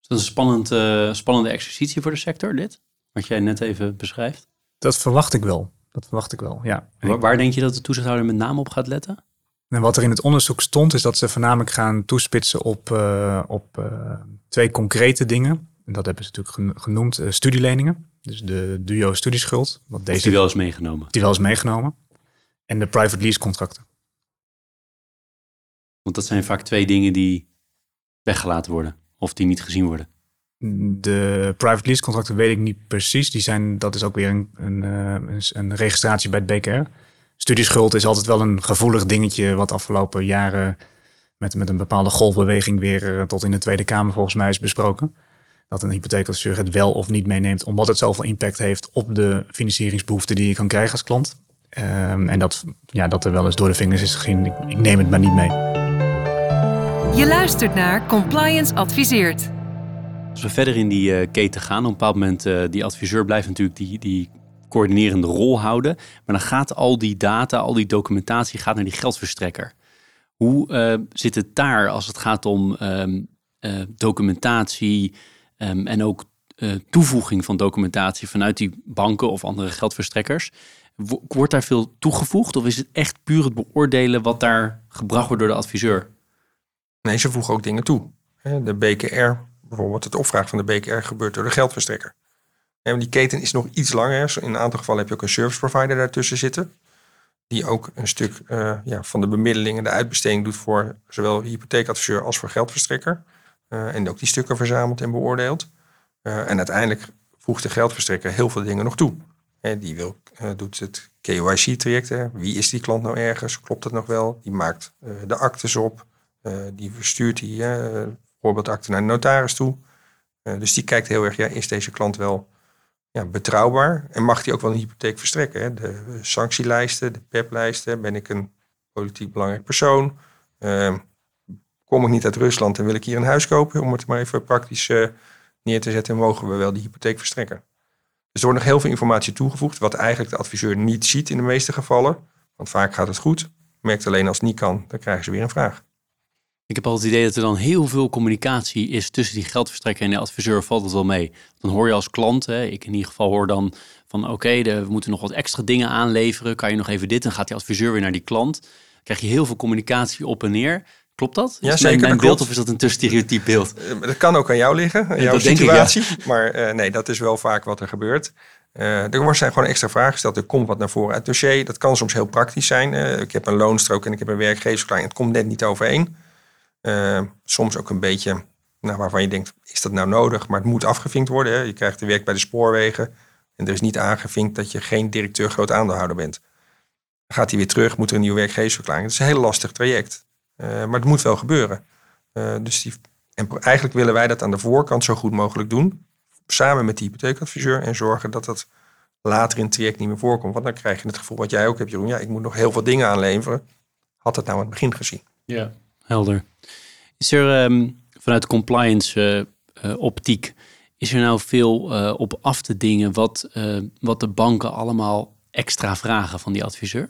Dat is een spannend, eh, spannende exercitie voor de sector, dit. Wat jij net even beschrijft. Dat verwacht ik wel. Dat verwacht ik wel, ja. Waar, waar denk je dat de toezichthouder met name op gaat letten? en wat er in het onderzoek stond, is dat ze voornamelijk gaan toespitsen op, eh, op eh, twee concrete dingen. En dat hebben ze natuurlijk gen- genoemd, eh, studieleningen. Dus de duo studieschuld, wat Is deze die wel eens meegenomen? die wel is meegenomen. En de private lease contracten. Want dat zijn vaak twee dingen die weggelaten worden. Of die niet gezien worden. De private lease contracten weet ik niet precies. Die zijn, dat is ook weer een, een, eh, een, een registratie bij het BKR. Studieschuld is altijd wel een gevoelig dingetje wat afgelopen jaren met, met een bepaalde golfbeweging weer eh, tot in de Tweede Kamer volgens mij is besproken. Dat een hypotheekadviseur het wel of niet meeneemt, omdat het zoveel impact heeft op de financieringsbehoeften die je kan krijgen als klant. Ehm, en dat, ja, dat er wel eens door de vingers is gezien. Ik, ik neem het maar niet mee. Je luistert naar Compliance Adviseert. Als we verder in die eh, keten gaan, op een bepaald moment, eh, die adviseur blijft natuurlijk die, die coördinerende rol houden. Maar dan gaat al die data, al die documentatie gaat naar die geldverstrekker. Hoe eh, zit het daar als het gaat om ehm, eh, documentatie ehm, en ook eh, toevoeging van documentatie vanuit die banken of andere geldverstrekkers? Wo- Wordt daar veel toegevoegd of is het echt puur het beoordelen wat daar gebracht wordt door de adviseur? Nee, ze voegen ook dingen toe. De BKR, bijvoorbeeld het opvragen van de BKR gebeurt door de geldverstrekker. Die keten is nog iets langer. In een aantal gevallen heb je ook een service provider daartussen zitten. Die ook een stuk eh, ja, van de bemiddeling en de uitbesteding doet voor zowel hypotheekadviseur als voor geldverstrekker. Eh, en ook die stukken verzamelt en beoordeelt. Eh, en uiteindelijk voegt de geldverstrekker heel veel dingen nog toe. Hè, die wil, eh, doet het KYC-traject. Wie is die klant nou ergens? Klopt het nog wel? Die maakt eh, de actes op. Eh, die verstuurt die eh, voorbeeldakte naar de notaris toe. Eh, dus die kijkt heel erg, ja, is deze klant wel ja, betrouwbaar? En mag die ook wel een hypotheek verstrekken? Hè? De sanctielijsten, de PEP-lijsten. Ben ik een politiek belangrijk persoon? Eh, kom ik niet uit Rusland en wil ik hier een huis kopen? Om het maar even praktisch eh, neer te zetten, mogen we wel die hypotheek verstrekken. Dus er wordt nog heel veel informatie toegevoegd, wat eigenlijk de adviseur niet ziet in de meeste gevallen. Want vaak gaat het goed. Merkt alleen als het niet kan, dan krijgen ze weer een vraag. Ik heb altijd het idee dat er dan heel veel communicatie is tussen die geldverstrekker en de adviseur. Valt het wel mee? Dan hoor je als klant, hè, ik in ieder geval hoor dan van oké, we moeten nog wat extra dingen aanleveren. Kan je nog even dit? Dan gaat die adviseur weer naar die klant. Dan krijg je heel veel communicatie op en neer. Klopt dat? Ja, is zeker, Mijn, beeld of is dat een te stereotyp beeld? Eh, Dat kan ook aan jou liggen, aan jouw dat ik, ja. situatie. Maar eh, nee, dat is wel vaak wat er gebeurt. Eh, er wordt zijn gewoon extra vragen gesteld. Er komt wat naar voren uit het dossier. Dat kan soms heel praktisch zijn. Ik heb een loonstrook en ik heb een werkgeversverklaring. Het komt net niet overeen. Soms ook een beetje nou, waarvan je denkt, is dat nou nodig? Maar het moet afgevinkt worden. Hè? Je krijgt de werk bij de spoorwegen. En er is niet aangevinkt dat je geen directeur groot aandeelhouder bent. Dan gaat hij weer terug, moet er een nieuwe werkgeversverklaring. Het is een heel lastig traject. Eh, maar het moet wel gebeuren. Eh, dus die, en eigenlijk willen wij dat aan de voorkant zo goed mogelijk doen. Samen met de hypotheekadviseur. En zorgen dat dat later in het traject niet meer voorkomt. Want dan krijg je het gevoel wat jij ook hebt, Jeroen. Ja, ik moet nog heel veel dingen aanleveren. Had het nou aan het begin gezien. Ja, helder. Is er ehm, vanuit de compliance uh, optiek, is er nou veel uh, op af te dingen wat, uh, wat de banken allemaal extra vragen van die adviseur?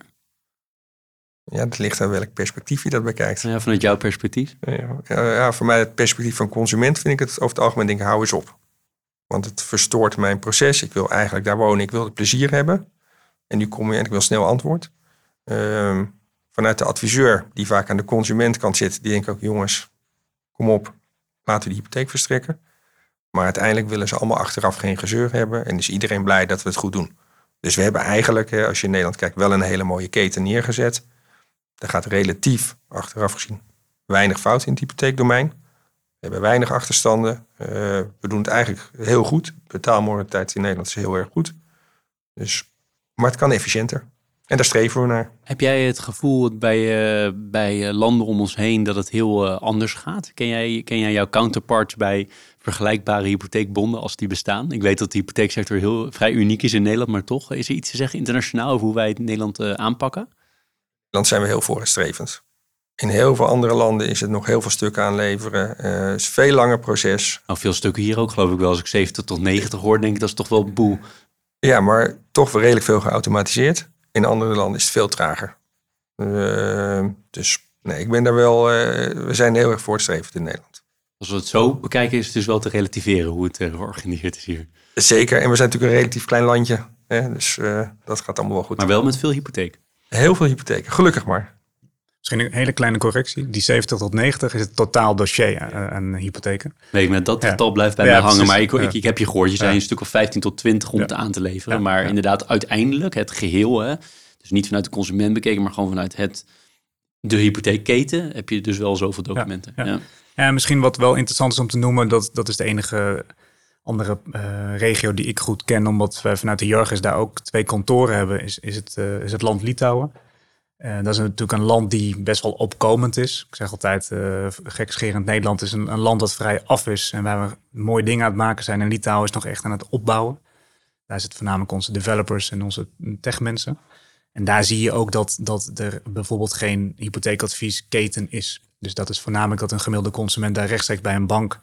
Ja, het ligt aan welk perspectief je dat bekijkt. Ja, vanuit jouw perspectief? Ja, ja, voor mij het perspectief van consument vind ik het over het algemeen denk ik, hou eens op. Want het verstoort mijn proces. Ik wil eigenlijk daar wonen, ik wil het plezier hebben. En nu kom je en ik wil snel antwoord. Uh, vanuit de adviseur, die vaak aan de consumentkant zit, die denkt ook, jongens, kom op, laten we die hypotheek verstrekken. Maar uiteindelijk willen ze allemaal achteraf geen gezeur hebben. En is iedereen blij dat we het goed doen. Dus we hebben eigenlijk, als je in Nederland kijkt, wel een hele mooie keten neergezet. Er gaat relatief, achteraf gezien, weinig fout in het hypotheekdomein. We hebben weinig achterstanden. Uh, we doen het eigenlijk heel goed. Betaalmoraliteit in Nederland is heel erg goed. Dus, maar het kan efficiënter. En daar streven we naar. Heb jij het gevoel bij, uh, bij landen om ons heen dat het heel anders gaat? Ken jij, ken jij jouw counterparts bij vergelijkbare hypotheekbonden als die bestaan? Ik weet dat de hypotheeksector heel vrij uniek is in Nederland, maar toch is er iets te zeggen internationaal over hoe wij het in Nederland aanpakken? Nederland zijn we heel vooruitstrevend. In heel veel andere landen is het nog heel veel stukken aanleveren. Het is een veel langer proces. Nou, veel stukken hier ook, geloof ik wel. Als ik 70 tot 90 hoor, denk ik dat is toch wel boel. Ja, maar toch wel redelijk veel geautomatiseerd. In andere landen is het veel trager. Uh, dus nee, ik ben daar wel. Uh, we zijn heel erg voortstrevend in Nederland. Als we het zo bekijken, is het dus wel te relativeren hoe het georganiseerd is hier. Zeker, en we zijn natuurlijk een relatief klein landje. Hè? Dus dat gaat allemaal wel goed. Maar wel met veel hypotheek. Heel veel hypotheken, gelukkig maar. Misschien een hele kleine correctie. Die 70 tot 90 is het totaal dossier aan hypotheken. Nee, met dat getal ja. blijft bij ja, mij hangen. Maar ik, ik, ik, heb je gehoord, je zei een stuk of 15 tot 20 om het aan te leveren. maar inderdaad, uiteindelijk het geheel, hè, dus niet vanuit de consument bekeken, maar gewoon vanuit het, de hypotheekketen, heb je dus wel zoveel documenten. Ja, ja. misschien wat wel interessant is om te noemen, dat, dat is de enige andere uh, regio die ik goed ken, omdat we vanuit de Jurgis daar ook twee kantoren hebben, is, is, het, uh, is het land Litouwen. Uh, dat is natuurlijk een land die best wel opkomend is. Ik zeg altijd, gekscherend Nederland is een, een, land dat vrij af is en waar we mooie dingen aan het maken zijn. En Litouwen is nog echt aan het opbouwen. Daar zitten voornamelijk onze developers en onze techmensen. En daar zie je ook dat, dat er bijvoorbeeld geen hypotheekadviesketen is. Dus dat is voornamelijk dat een gemiddelde consument daar rechtstreeks bij een bank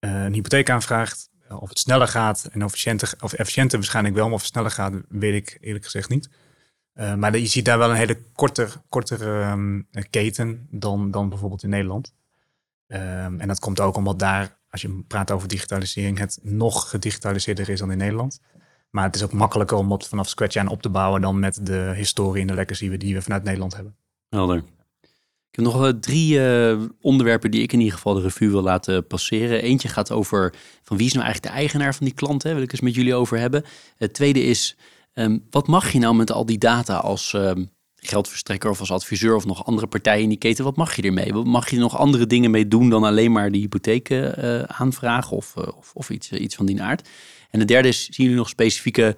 een hypotheek aanvraagt. Of het sneller gaat en efficiënter, of efficiënter waarschijnlijk wel, maar of het sneller gaat, weet ik eerlijk gezegd niet. Uh, maar je ziet daar wel een hele korter, kortere um, keten dan, dan bijvoorbeeld in Nederland. Um, en dat komt ook omdat daar, als je praat over digitalisering, het nog gedigitaliseerder is dan in Nederland. Maar het is ook makkelijker om het vanaf scratch aan op te bouwen dan met de historie en de legacy die we vanuit Nederland hebben. Helder. Ik heb nog drie uh, onderwerpen die ik in ieder geval de revue wil laten passeren. Eentje gaat over van wie is nou eigenlijk de eigenaar van die klant, hè? wil ik eens met jullie over hebben. Het tweede is, um, wat mag je nou met al die data als um, geldverstrekker of als adviseur of nog andere partijen in die keten, wat mag je ermee? Mag je er nog andere dingen mee doen dan alleen maar die hypotheek uh, aanvragen of, uh, of, of iets, iets van die aard? En de derde is, zien jullie nog specifieke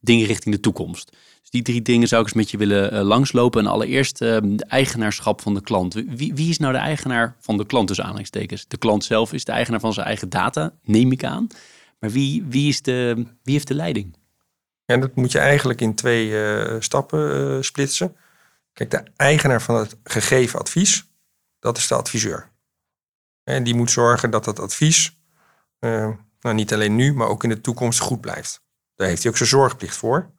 dingen richting de toekomst? Dus die drie dingen zou ik eens met je willen uh, langslopen. En allereerst uh, de eigenaarschap van de klant. Wie, wie, is nou de eigenaar van de klant, dus aanhalingstekens? De klant zelf is de eigenaar van zijn eigen data, neem ik aan. Maar wie, wie, is de, wie heeft de leiding? Ja, dat moet je eigenlijk in twee uh, stappen splitsen. Kijk, de eigenaar van het gegeven advies, dat is de adviseur. En die moet zorgen dat dat advies nou, niet alleen nu, maar ook in de toekomst goed blijft. Daar heeft hij ook zijn zorgplicht voor.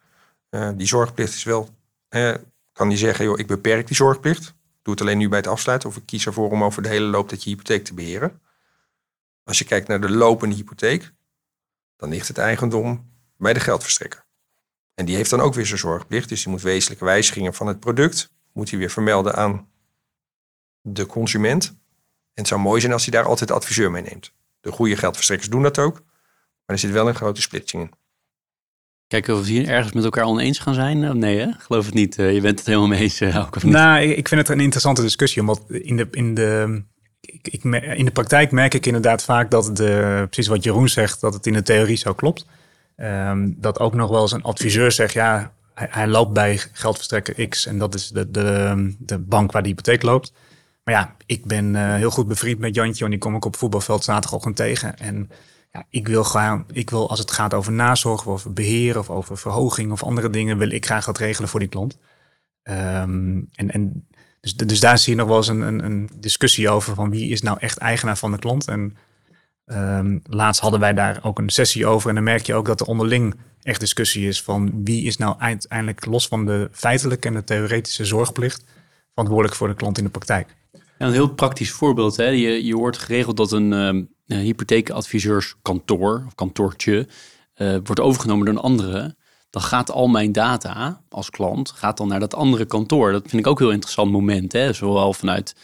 Uh, die zorgplicht is wel, uh, kan hij zeggen, joh, ik beperk die zorgplicht. Doe het alleen nu bij het afsluiten. Of ik kies ervoor om over de hele loop dat je hypotheek te beheren. Als je kijkt naar de lopende hypotheek, dan ligt het eigendom bij de geldverstrekker. En die heeft dan ook weer zijn zorgplicht. Dus die moet wezenlijke wijzigingen van het product, moet hij weer vermelden aan de consument. En het zou mooi zijn als hij daar altijd adviseur mee neemt. De goede geldverstrekkers doen dat ook. Maar er zit wel een grote splitsing in. Kijken of we hier ergens met elkaar oneens gaan zijn. Nee, hè? geloof het niet. Eh, je bent het helemaal mee eens, uh, of niet? Nou, ik vind het een interessante discussie. Omdat in de, in de, ik, in de praktijk merk ik inderdaad vaak dat de, precies wat Jeroen zegt, dat het in de theorie zo klopt. Um, dat ook nog wel eens een adviseur zegt, ja, hij, loopt bij geldverstrekker X en dat is de, de, de bank waar de hypotheek loopt. Maar ja, ik ben heel goed bevriend met Jantje en die kom ik op voetbalveld zaterdagochtend tegen. En ja, ik wil gaan, ik wil als het gaat over nazorg of over beheer of over verhoging of andere dingen, wil ik graag dat regelen voor die klant. Ehm, en, en dus, dus daar zie je nog wel eens een, een, een, discussie over van wie is nou echt eigenaar van de klant. En um, laatst hadden wij daar ook een sessie over en dan merk je ook dat er onderling echt discussie is van wie is nou uiteindelijk los van de feitelijke en de theoretische zorgplicht verantwoordelijk voor de klant in de praktijk. Een heel praktisch voorbeeld. Hè? Je, je hoort geregeld dat een, een hypotheekadviseurskantoor of kantoortje uh, wordt overgenomen door een andere. Dan gaat al mijn data als klant gaat dan naar dat andere kantoor. Dat vind ik ook een heel interessant moment. Hè? Zowel vanuit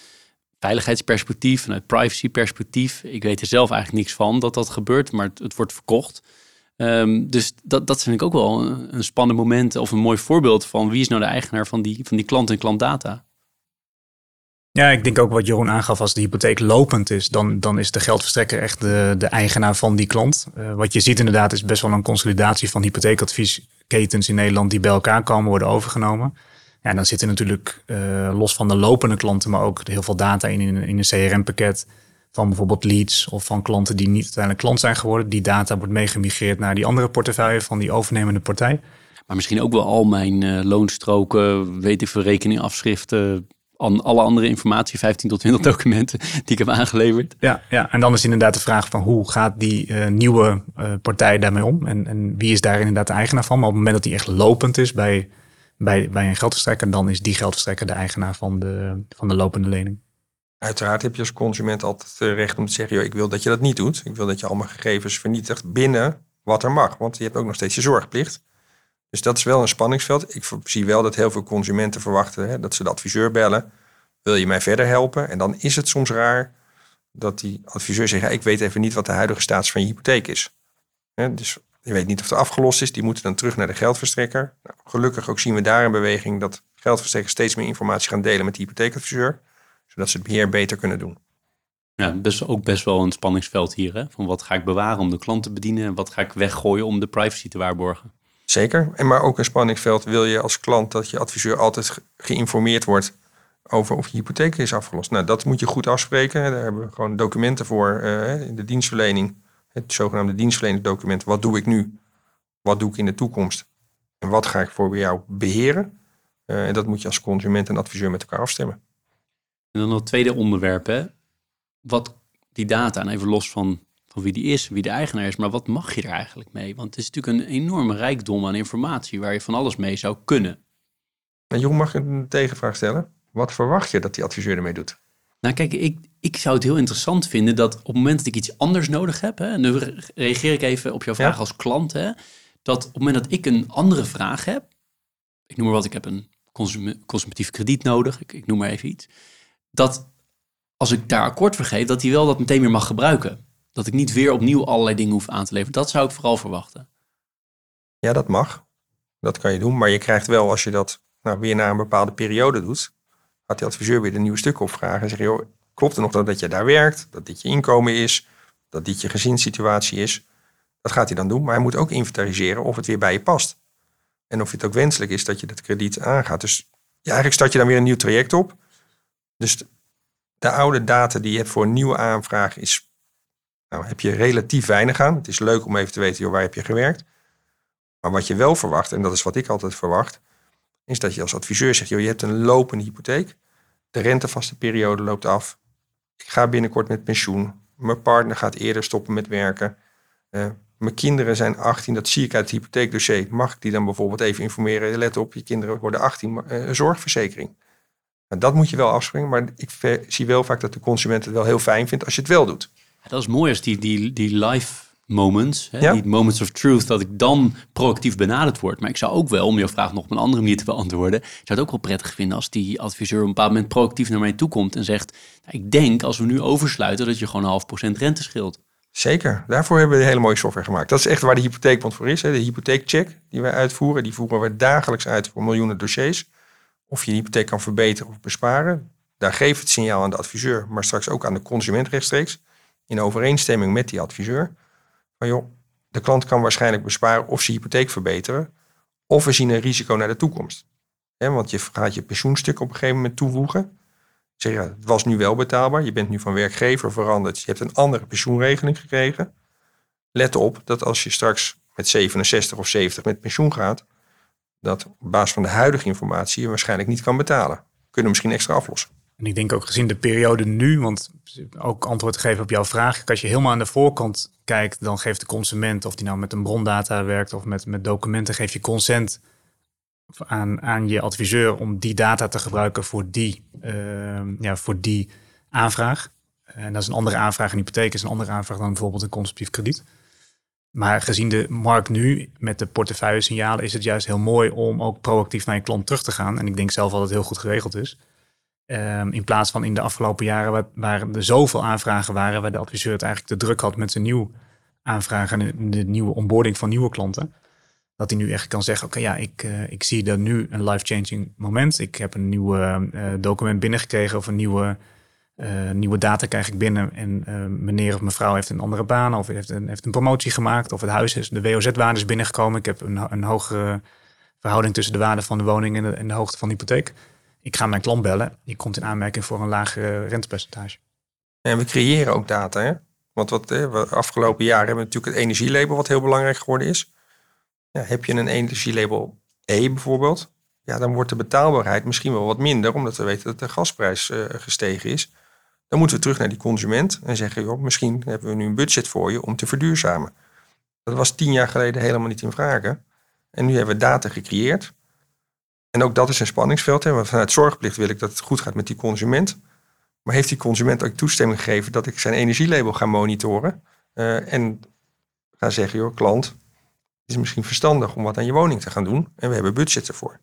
veiligheidsperspectief, vanuit privacyperspectief. Ik weet er zelf eigenlijk niks van dat dat gebeurt, maar het, wordt verkocht. Um, dus dat, dat vind ik ook wel een, een, spannend moment of een mooi voorbeeld van wie is nou de eigenaar van die, van die klant en klantdata. Ja, ik denk ook wat Jeroen aangaf, als de hypotheek lopend is, dan, dan is de geldverstrekker echt de, de eigenaar van die klant. Uh, wat je ziet inderdaad is best wel een consolidatie van hypotheekadviesketens in Nederland die bij elkaar komen, worden overgenomen. Ja, dan zitten natuurlijk uh, los van de lopende klanten, maar ook heel veel data in, in, in een CRM-pakket van bijvoorbeeld leads of van klanten die niet uiteindelijk klant zijn geworden. Die data wordt meegemigreerd naar die andere portefeuille van die overnemende partij. Maar misschien ook wel al mijn uh, loonstroken, weet ik veel, rekeningafschriften, alle andere informatie, 15 tot 20 documenten die ik heb aangeleverd. Ja, ja, en dan is inderdaad de vraag van hoe gaat die uh, nieuwe uh, partij daarmee om? En, en wie is daar inderdaad de eigenaar van? Maar op het moment dat die echt lopend is bij, bij, bij een geldverstrekker, dan is die geldverstrekker de eigenaar van de, van de lopende lening. Uiteraard heb je als consument altijd het recht om te zeggen: joh, ik wil dat je dat niet doet. Ik wil dat je allemaal gegevens vernietigt binnen wat er mag. Want je hebt ook nog steeds je zorgplicht. Dus dat is wel een spanningsveld. Ik zie wel dat heel veel consumenten verwachten hè, dat ze de adviseur bellen. Wil je mij verder helpen? En dan is het soms raar dat die adviseur zegt: ik weet even niet wat de huidige status van je hypotheek is. dus je weet niet of het afgelost is. Die moeten dan terug naar de geldverstrekker. Nou, gelukkig ook zien we daar een beweging dat geldverstrekkers steeds meer informatie gaan delen met de hypotheekadviseur. Zodat ze het beheer beter kunnen doen. Ja, dus ook best wel een spanningsveld hier. Hè? Van wat ga ik bewaren om de klant te bedienen en wat ga ik weggooien om de privacy te waarborgen. Zeker. En maar ook een spanningsveld wil je als klant dat je adviseur altijd geïnformeerd wordt over of je hypotheek is afgelost. Nou, dat moet je goed afspreken. Daar hebben we gewoon documenten voor uh, in de dienstverlening. Het zogenaamde dienstverleningsdocument. Wat doe ik nu? Wat doe ik in de toekomst? En wat ga ik voor jou beheren? Uh, en dat moet je als consument en adviseur met elkaar afstemmen. En dan het tweede onderwerp, hè? Wat die data, en even los van van wie die is, wie de eigenaar is. Maar wat mag je er eigenlijk mee? Want het is natuurlijk een enorme rijkdom aan informatie waar je van alles mee zou kunnen. En Jeroen, mag ik een tegenvraag stellen? Wat verwacht je dat die adviseur ermee doet? Nou kijk, ik, ik zou het heel interessant vinden dat op het moment dat ik iets anders nodig heb, hè, en nu reageer ik even op jouw vraag als klant, hè, dat op het moment dat ik een andere vraag heb, ik noem maar wat, ik heb een consumatief krediet nodig, ik, ik noem maar even iets, dat als ik daar akkoord voor geef, dat hij wel dat meteen weer mag gebruiken. Dat ik niet weer opnieuw allerlei dingen hoef aan te leveren. Dat zou ik vooral verwachten. Ja, dat mag. Dat kan je doen. Maar je krijgt wel, als je dat nou, weer na een bepaalde periode doet, gaat die adviseur weer een nieuw stuk opvragen. En zeggen, joh, klopt er nog dat, dat je daar werkt? Dat dit je inkomen is? Dat dit je gezinssituatie is? Dat gaat hij dan doen. Maar hij moet ook inventariseren of het weer bij je past. En of het ook wenselijk is dat je dat krediet aangaat. Dus eigenlijk start je dan weer een nieuw traject op. Dus de oude data die je hebt voor een nieuwe aanvraag is nou, heb je relatief weinig aan. Het is leuk om even te weten, joh, waar heb je gewerkt? Maar wat je wel verwacht, en dat is wat ik altijd verwacht, is dat je als adviseur zegt, joh, je hebt een lopende hypotheek. De rentevaste periode loopt af. Ik ga binnenkort met pensioen. Mijn partner gaat eerder stoppen met werken. Uh, mijn kinderen zijn 18, dat zie ik uit het hypotheekdossier. Mag ik die dan bijvoorbeeld even informeren? Let op, je kinderen worden 18, uh, een zorgverzekering. Nou, dat moet je wel afspringen, maar ik zie wel vaak dat de consument het wel heel fijn vindt als je het wel doet dat is mooi als die, die, die live moments, hè, die moments of truth, dat ik dan proactief benaderd word. Maar ik zou ook wel, om jouw vraag nog op een andere manier te beantwoorden, ik zou het ook wel prettig vinden als die adviseur op een bepaald moment proactief naar mij toe komt en zegt, nou, ik denk als we nu oversluiten dat je gewoon een half procent rente scheelt. Zeker, daarvoor hebben we een hele mooie software gemaakt. Dat is echt waar de hypotheekbond voor is. Hè. De hypotheekcheck die wij uitvoeren, die voeren we dagelijks uit voor miljoenen dossiers. Of je de hypotheek kan verbeteren of besparen. Daar geeft het signaal aan de adviseur, maar straks ook aan de consument rechtstreeks in overeenstemming met die adviseur. Van joh, de klant kan waarschijnlijk besparen of zijn hypotheek verbeteren. Of we zien een risico naar de toekomst. want je gaat je pensioenstuk op een gegeven moment toevoegen. Zeg ja, het was nu wel betaalbaar. Je bent nu van werkgever veranderd. Je hebt een andere pensioenregeling gekregen. let op dat als je straks met 67 of 70 met pensioen gaat, dat op basis van de huidige informatie je waarschijnlijk niet kan betalen. Kunnen misschien extra aflossen. En ik denk ook gezien de periode nu, want ook antwoord te geven op jouw vraag. Als je helemaal aan de voorkant kijkt, dan geeft de consument, of die nou met een brondata werkt of met, met documenten, geef je consent aan, aan je adviseur om die data te gebruiken voor die, uh, ja, voor die aanvraag. En dat is een andere aanvraag. Een hypotheek is een andere aanvraag dan bijvoorbeeld een consumptief krediet. Maar gezien de markt nu met de portefeuille signalen is het juist heel mooi om ook proactief naar je klant terug te gaan. En ik denk zelf dat het heel goed geregeld is. Um, in plaats van in de afgelopen jaren waar, waar, er zoveel aanvragen waren, waar de adviseur het eigenlijk te druk had met zijn nieuw aanvragen en de, nieuwe onboarding van nieuwe klanten. Dat hij nu echt kan zeggen, oké ja, ik, uh, ik zie er nu een life-changing moment. Ik heb een nieuw uh, document binnengekregen of een nieuwe uh, nieuwe data krijg ik binnen en meneer of mevrouw heeft een andere baan of heeft een, heeft een promotie gemaakt of het huis is, de WOZ-waarde is binnengekomen. Ik heb een, een hogere verhouding tussen de waarde van de woning en de, en de hoogte van de hypotheek. Ik ga mijn klant bellen. Die komt in aanmerking voor een lager rentepercentage. En we creëren ook data. Want wat de afgelopen jaren hebben we natuurlijk het energielabel wat heel belangrijk geworden is. Ja, heb je een energielabel E bijvoorbeeld, ja, dan wordt de betaalbaarheid misschien wel wat minder, omdat we weten dat de gasprijs uh, gestegen is. Dan moeten we terug naar die consument en zeggen, joh, misschien hebben we nu een budget voor je om te verduurzamen. Dat was tien jaar geleden helemaal niet in vraag. En nu hebben we data gecreëerd. En ook dat is een spanningsveld. Hè? Want vanuit zorgplicht wil ik dat het goed gaat met die consument. Maar heeft die consument ook toestemming gegeven dat ik zijn energielabel ga monitoren? Uh, en ga zeggen, joh, klant, is misschien verstandig om wat aan je woning te gaan doen. En we hebben budget ervoor.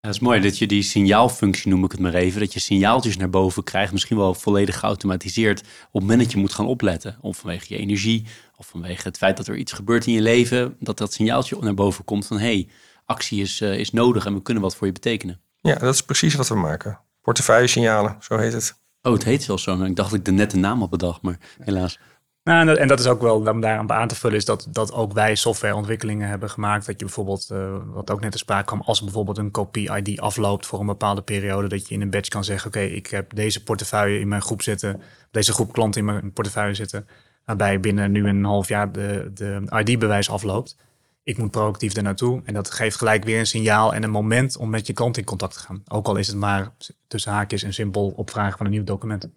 Het is mooi dat je die signaalfunctie, noem ik het maar even, dat je signaaltjes naar boven krijgt, misschien wel volledig geautomatiseerd, op het moment dat je moet gaan opletten. Of vanwege je energie, of vanwege het feit dat er iets gebeurt in je leven, dat dat signaaltje naar boven komt van hé, hey, actie is, uh, is nodig en we kunnen wat voor je betekenen. Ja, dat is precies wat we maken. Portefeuille signalen, zo heet het. Oh, het heet zelfs zo. Ik dacht dat ik de nette naam had bedacht, maar helaas. Nou, en, dat, en dat is ook wel om daaraan aan te vullen, is dat, dat ook wij softwareontwikkelingen hebben gemaakt. Dat je bijvoorbeeld, uh, wat ook net te sprake kwam, als bijvoorbeeld een kopie-ID afloopt voor een bepaalde periode, dat je in een batch kan zeggen: Oké, ik heb deze portefeuille in mijn groep zitten, deze groep klanten in mijn portefeuille zitten, waarbij binnen nu een half jaar de, de ID-bewijs afloopt. Ik moet proactief er naartoe. En dat geeft gelijk weer een signaal en een moment om met je klant in contact te gaan. Ook al is het maar tussen haakjes een simpel opvragen van een nieuw document.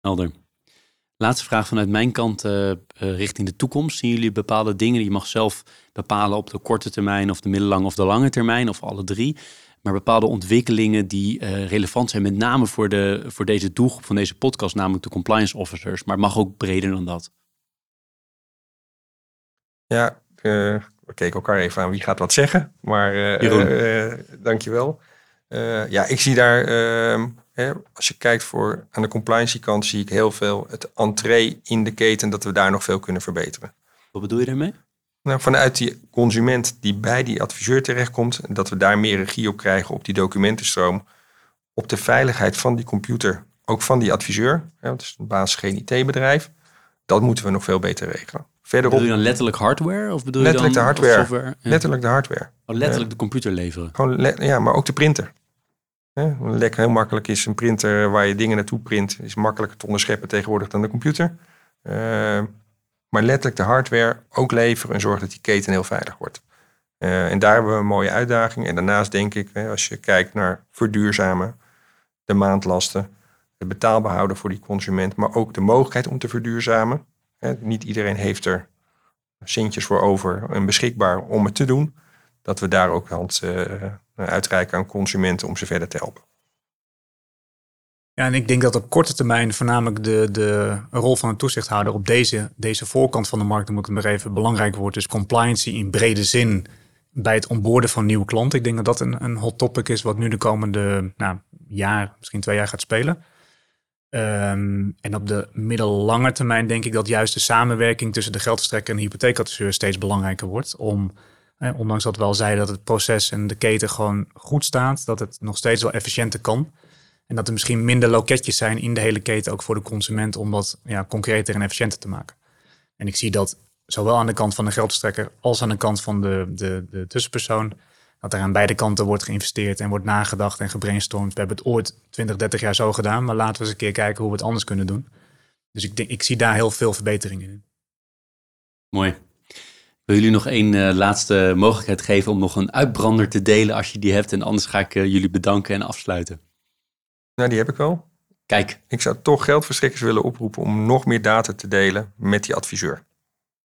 Helder. Laatste vraag vanuit mijn kant uh, richting de toekomst. Zien jullie bepaalde dingen? Je mag zelf bepalen op de korte termijn of de middellange of de lange termijn of alle drie. Maar bepaalde ontwikkelingen die uh, relevant zijn, met name voor, de, voor deze doelgroep van deze podcast, namelijk de compliance officers. Maar het mag ook breder dan dat. Ja, we keken elkaar even aan wie gaat wat zeggen. Maar uh, dankjewel. ja, ik zie daar ehm, als je kijkt voor, aan de compliance kant, zie ik heel veel het entree in de keten, dat we daar nog veel kunnen verbeteren. Wat bedoel je daarmee? Nou, vanuit die consument die bij die adviseur terechtkomt, dat we daar meer regie op krijgen op die documentenstroom, op de veiligheid van die computer, ook van die adviseur. Ja, het is een baas geen IT-bedrijf. Dat moeten we nog veel beter regelen. Verderop, bedoel je dan letterlijk hardware? Of bedoel letterlijk je dan de hardware. Software? Letterlijk de hardware. Oh, letterlijk de computer leveren. Gewoon ja, maar ook de printer. Lekker heel makkelijk is een printer waar je dingen naartoe print, is makkelijker te onderscheppen tegenwoordig dan de computer. Uh, maar letterlijk de hardware ook leveren en zorgen dat die keten heel veilig wordt. Uh, en daar hebben we een mooie uitdaging. En daarnaast denk ik, als je kijkt naar verduurzamen, de maandlasten, het betaalbaar houden voor die consument, maar ook de mogelijkheid om te verduurzamen. Niet iedereen heeft er centjes voor over en beschikbaar om het te doen. Dat we daar ook hand uh, uitreiken aan consumenten om ze verder te helpen. Ja, en ik denk dat op korte termijn voornamelijk de, de rol van een toezichthouder op deze, deze voorkant van de markt, moet ik maar even, belangrijk wordt. Dus compliancy in brede zin bij het onboorden van nieuwe klanten. Ik denk dat dat een, een hot topic is wat nu de komende nou, jaar, misschien twee jaar gaat spelen. Um, en op de middellange termijn denk ik dat juist de samenwerking tussen de geldverstrekker en de hypotheekadviseur steeds belangrijker wordt. Om ondanks dat we al zeiden dat het proces en de keten gewoon goed staat, dat het nog steeds wel efficiënter kan. En dat er misschien minder loketjes zijn in de hele keten, ook voor de consument, om dat ja, concreter en efficiënter te maken. En ik zie dat zowel aan de kant van de geldverstrekker als aan de kant van de, de, de tussenpersoon, dat er aan beide kanten wordt geïnvesteerd en wordt nagedacht en gebrainstormd. We hebben het ooit 20, 30 jaar zo gedaan, maar laten we eens een keer kijken hoe we het anders kunnen doen. Dus ik, denk, ik zie daar heel veel verbeteringen in. Mooi. Ik wil jullie nog één uh, laatste mogelijkheid geven om nog een uitbrander te delen als je die hebt. En anders ga ik uh, jullie bedanken en afsluiten. Nou, die heb ik wel. Kijk. Ik zou toch geldverstrekkers willen oproepen om nog meer data te delen met die adviseur.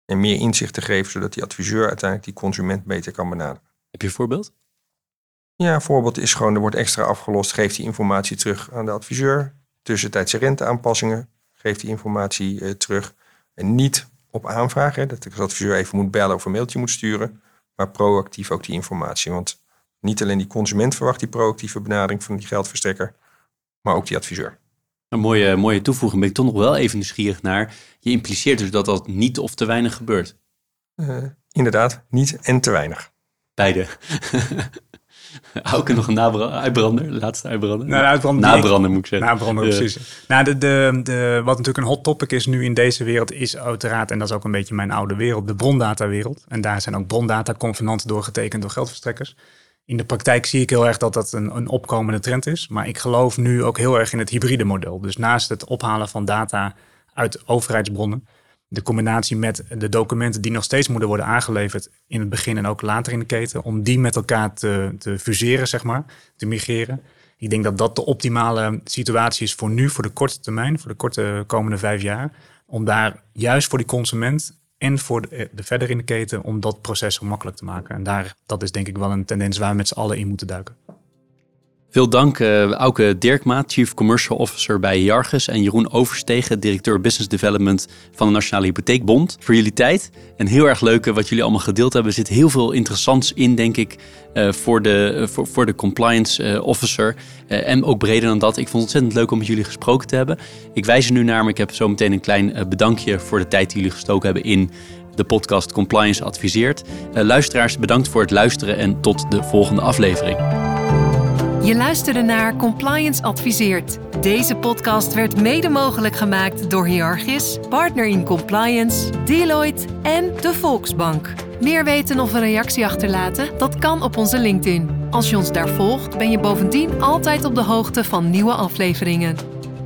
En meer inzicht te geven, zodat die adviseur uiteindelijk die consument beter kan benaderen. Heb je een voorbeeld? Ja, een voorbeeld is gewoon, er wordt extra afgelost, geeft die informatie terug aan de adviseur. Tussentijdse renteaanpassingen, geeft die informatie uh, terug. En niet op aanvraag, hè, dat ik als adviseur even moet bellen of een mailtje moet sturen, maar proactief ook die informatie. Want niet alleen die consument verwacht die proactieve benadering van die geldverstrekker, maar ook die adviseur. Een mooie, mooie toevoeging. Ben ik toch nog wel even nieuwsgierig naar. Je impliceert dus dat dat niet of te weinig gebeurt. Uh, inderdaad, niet en te weinig. Beide. Ook nog een uitbrander, laatste uitbrander. Nou, uitbrander nabrander moet ik zeggen. Nabrander, ja. precies. Nou, de, de, de, wat natuurlijk een hot topic is nu in deze wereld, is uiteraard, en dat is ook een beetje mijn oude wereld, de brondata-wereld. En daar zijn ook brondata-convenanten doorgetekend door geldverstrekkers. In de praktijk zie ik heel erg dat dat een, een opkomende trend is. Maar ik geloof nu ook heel erg in het hybride model. Dus naast het ophalen van data uit overheidsbronnen, de combinatie met de documenten die nog steeds moeten worden aangeleverd in het begin en ook later in de keten, om die met elkaar te, te fuseren, zeg maar, te migreren. Ik denk dat dat de optimale situatie is voor nu, voor de korte termijn, voor de korte komende vijf jaar. Om daar juist voor die consument en voor de, de verder in de keten, om dat proces zo makkelijk te maken. En daar, dat is denk ik wel een tendens waar we met z'n allen in moeten duiken. Veel dank uh, Auke Dirkma, Chief Commercial Officer bij Jargus en Jeroen Overstegen, Directeur Business Development van de Nationale Hypotheekbond, voor jullie tijd. En heel erg leuk wat jullie allemaal gedeeld hebben. Er zit heel veel interessants in, denk ik, uh, voor, de, voor, voor de compliance officer. en ook breder dan dat. Ik vond het ontzettend leuk om met jullie gesproken te hebben. Ik wijs er nu naar, maar ik heb zo meteen een klein bedankje voor de tijd die jullie gestoken hebben in de podcast Compliance Adviseert. luisteraars, bedankt voor het luisteren en tot de volgende aflevering. Je luisterde naar Compliance Adviseert. Deze podcast werd mede mogelijk gemaakt door Hierarchis, Partner in Compliance, Deloitte en de Volksbank. Meer weten of een reactie achterlaten? Dat kan op onze LinkedIn. Als je ons daar volgt, ben je bovendien altijd op de hoogte van nieuwe afleveringen.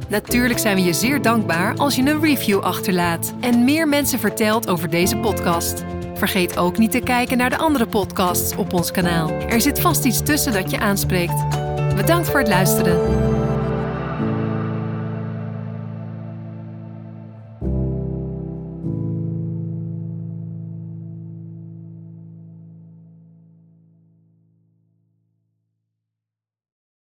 Natuurlijk zijn we je zeer dankbaar als je een review achterlaat en meer mensen vertelt over deze podcast. Vergeet ook niet te kijken naar de andere podcasts op ons kanaal. Er zit vast iets tussen dat je aanspreekt. Bedankt voor het luisteren.